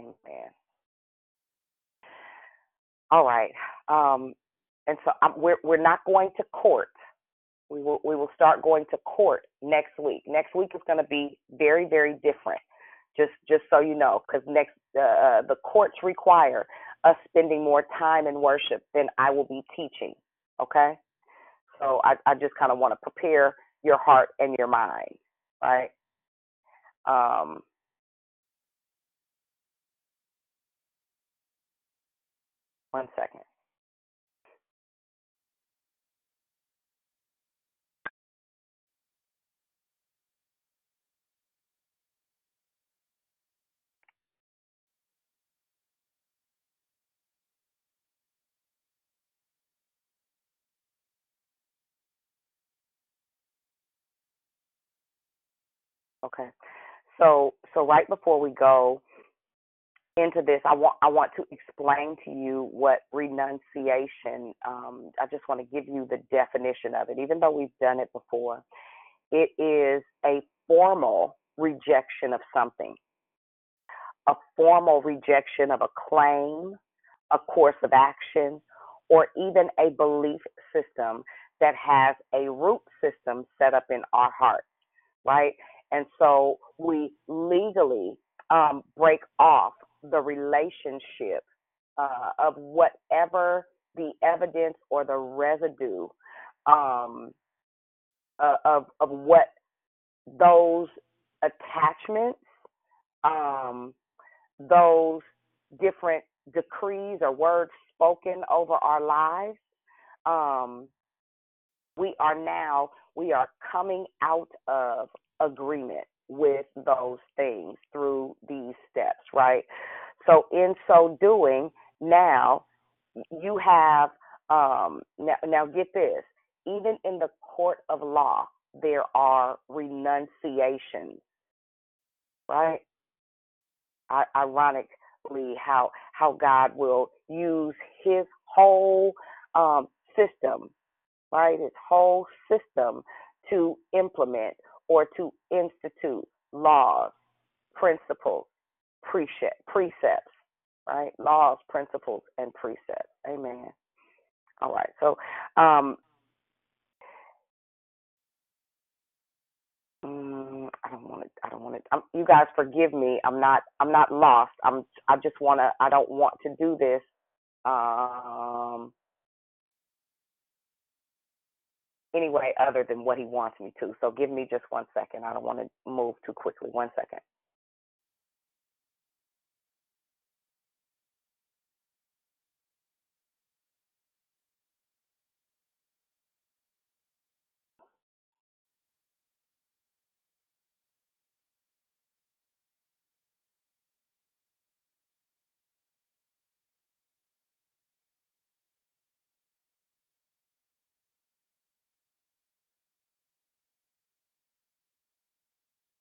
S7: Amen. All right. Um, and so I'm, we're we're not going to court. We will we will start going to court next week. Next week is going to be very very different. Just just so you know, because next uh, uh, the courts require us spending more time in worship than I will be teaching. Okay. So I I just kind of want to prepare your heart and your mind, right? Um, one second. Okay. So so right before we go into this, I want I want to explain to you what renunciation. Um, I just want to give you the definition of it, even though we've done it before. It is a formal rejection of something, a formal rejection of a claim, a course of action, or even a belief system that has a root system set up in our heart, right? And so we legally um, break off the relationship uh, of whatever the evidence or the residue um, uh, of of what those attachments, um, those different decrees or words spoken over our lives. Um, we are now we are coming out of agreement with those things through these steps, right? So, in so doing, now you have, um, now, now get this, even in the court of law, there are renunciations, right? I, ironically, how how God will use His whole um, system, right? His whole system to implement or to institute laws, principles, precepts, right? Laws, principles, and precepts. Amen. All right. So, um, mm, I don't want to. I don't want to. you guys forgive me. I'm not. I'm not lost. I'm. I just want to. I don't want to do this. Um, any way other than what he wants me to. So give me just one second. I don't want to move too quickly. One second.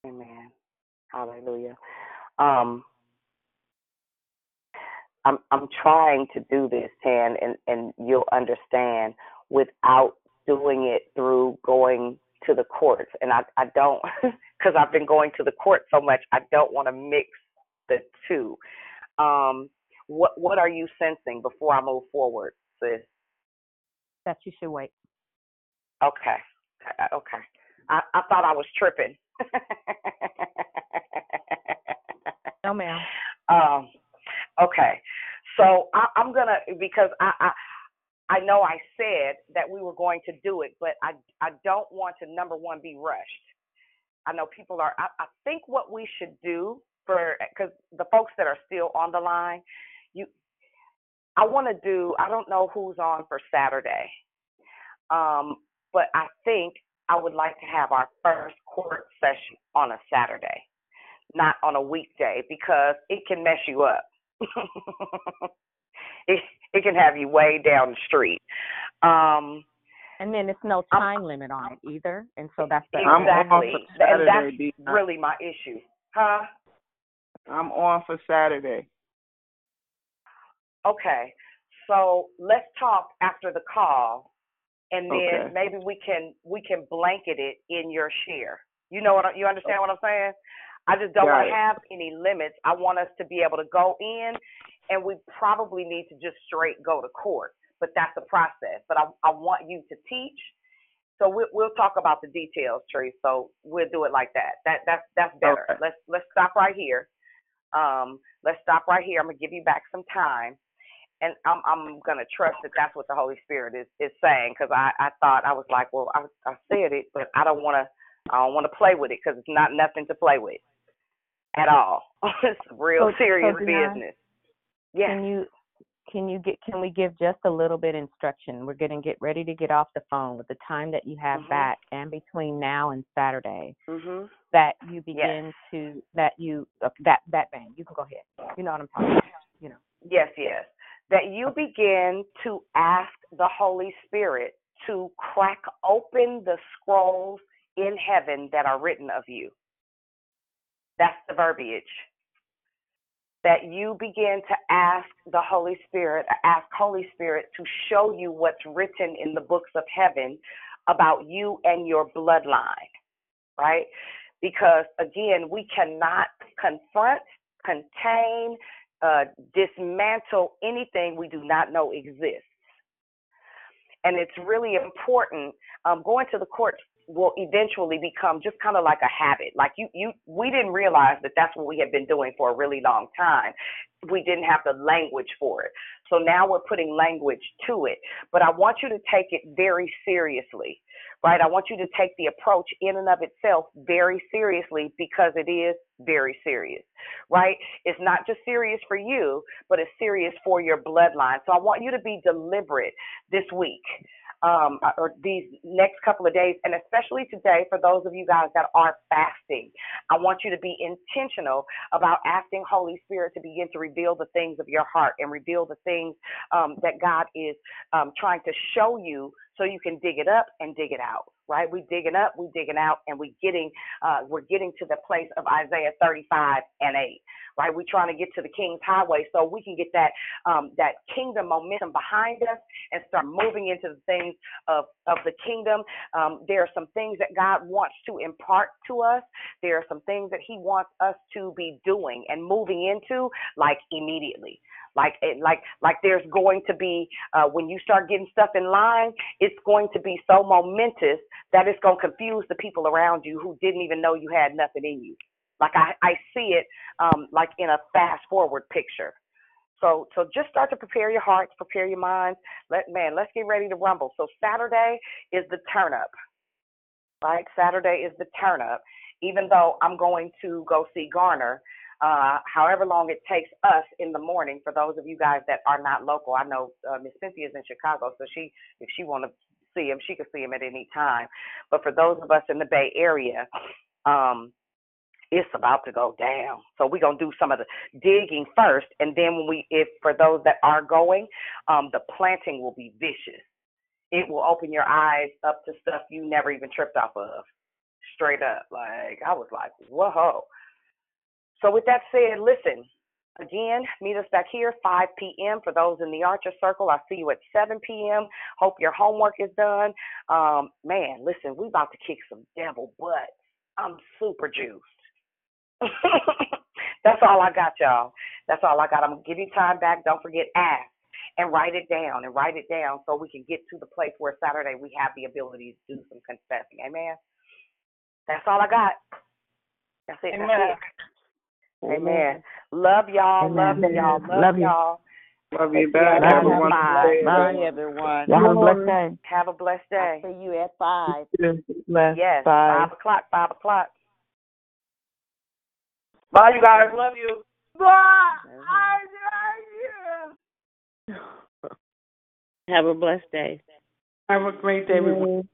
S7: Amen. Hallelujah. Um, I'm I'm trying to do this, Tan, and and you'll understand without doing it through going to the courts. And I I don't [laughs] because I've been going to the court so much. I don't want to mix the two. Um, what what are you sensing before I move forward, sis?
S8: That you should wait.
S7: Okay. Okay. I, I thought I was tripping.
S8: No, ma'am.
S7: Um, okay. So I, I'm gonna because I, I I know I said that we were going to do it, but I I don't want to number one be rushed. I know people are. I, I think what we should do for because the folks that are still on the line, you, I want to do. I don't know who's on for Saturday, um, but I think I would like to have our first court session on a Saturday. not on a weekday because it can mess you up. [laughs] it it can have you way down the street. Um,
S8: And then it's no time limit on it either, and so that's the
S7: exactly,
S10: for
S7: and that's
S10: Saturday,
S7: really my issue, huh?
S10: I'm on for Saturday.
S7: Okay, so let's talk after the call, and then
S10: Okay.
S7: maybe we can we can blanket it in your share. You know what you understand what I'm saying? I just don't want to have any limits. I want us to be able to go in, and we probably need to just straight go to court. But that's the process. But I I want you to teach. So we'll we'll talk about the details, Tree. So we'll do it like that. That that's that's better.
S10: Okay.
S7: Let's let's stop right here. Um, let's stop right here. I'm gonna give you back some time and I'm I'm gonna trust that that's what the Holy Spirit is is saying because I I thought I was like, well, I I said it, but I don't want to I don't want to play with it because it's not nothing to play with at all. [laughs] it's real
S8: So-
S7: serious
S8: so
S7: business. Yes.
S8: Can you can you get can we give just a little bit instruction? We're gonna get ready to get off the phone with the time that you have
S7: Mhm.
S8: back and between now and Saturday
S7: Mhm.
S8: that you begin to that you uh, that that bang. You can go ahead. You know what I'm talking about. You know.
S7: Yes, yes. That you begin to ask the Holy Spirit to crack open the scrolls in heaven that are written of you. That's the verbiage. That you begin to ask the Holy Spirit, ask Holy Spirit to show you what's written in the books of heaven about you and your bloodline, right? Because again, we cannot confront, contain, uh, dismantle anything we do not know exists. And it's really important. Um, going to the court will eventually become just kind of like a habit. Like you, you, we didn't realize that that's what we had been doing for a really long time. We didn't have the language for it. So now we're putting language to it. But I want you to take it very seriously, right? I want you to take the approach in and of itself very seriously because it is very serious, right? It's not just serious for you, but it's serious for your bloodline. So I want you to be deliberate this week um, or these next couple of days, and especially today for those of you guys that are fasting. I want you to be intentional about asking Holy Spirit to begin to reveal the things of your heart and reveal the things um, that God is um, trying to show you so you can dig it up and dig it out. Right? We digging up, we digging out, and we getting uh, we're getting to the place of Isaiah 35 and 8. Right? We're trying to get to the King's Highway so we can get that um, that kingdom momentum behind us and start moving into the things of of the kingdom. Um, there are some things that God wants to impart to us. There are some things that He wants us to be doing and moving into, like immediately. Like it, like like there's going to be uh, when you start getting stuff in line, it's going to be so momentous that it's going to confuse the people around you who didn't even know you had nothing in you. Like I I see it um, like in a fast forward picture. So so just start to prepare your hearts, prepare your minds. Let man, let's get ready to rumble. So Saturday is the turn up. Right? Saturday is the turn up. Even though I'm going to go see Garner, uh, however long it takes us in the morning. For those of you guys that are not local, I know uh, Miss Cynthia's in Chicago, so she, if she want to see him, she can see him at any time. But for those of us in the Bay Area, um, it's about to go down. So we're gonna do some of the digging first, and then when we, if for those that are going, um, the planting will be vicious. It will open your eyes up to stuff you never even tripped off of. Straight up, like I was like, whoa. So with that said, listen. Again, meet us back here 5 p.m. for those in the Archer Circle. I'll see you at 7 p.m. Hope your homework is done. Um, man, listen, we about to kick some devil butt. I'm super juiced. [laughs] That's all I got, y'all. That's all I got. I'm gonna give you time back. Don't forget ask and write it down and write it down so we can get to the place where Saturday we have the ability to do some confessing. Amen. That's all I got. That's it.
S10: Amen.
S7: That's it. Amen. Love y'all. Love
S9: Amen.
S7: y'all. Love,
S9: Love you.
S7: y'all.
S10: Love you
S7: See
S10: back.
S7: y'all
S10: Have a wonderful day.
S15: Bye,
S10: everyone.
S15: everyone.
S9: Y'all have a blessed day.
S7: Have a blessed day.
S15: See you at five.
S7: Yes.
S9: Bye.
S7: Five o'clock. Five o'clock.
S10: Bye, you guys. Love you. Bye. I love you.
S4: Have a blessed day.
S12: Have a great day, everyone.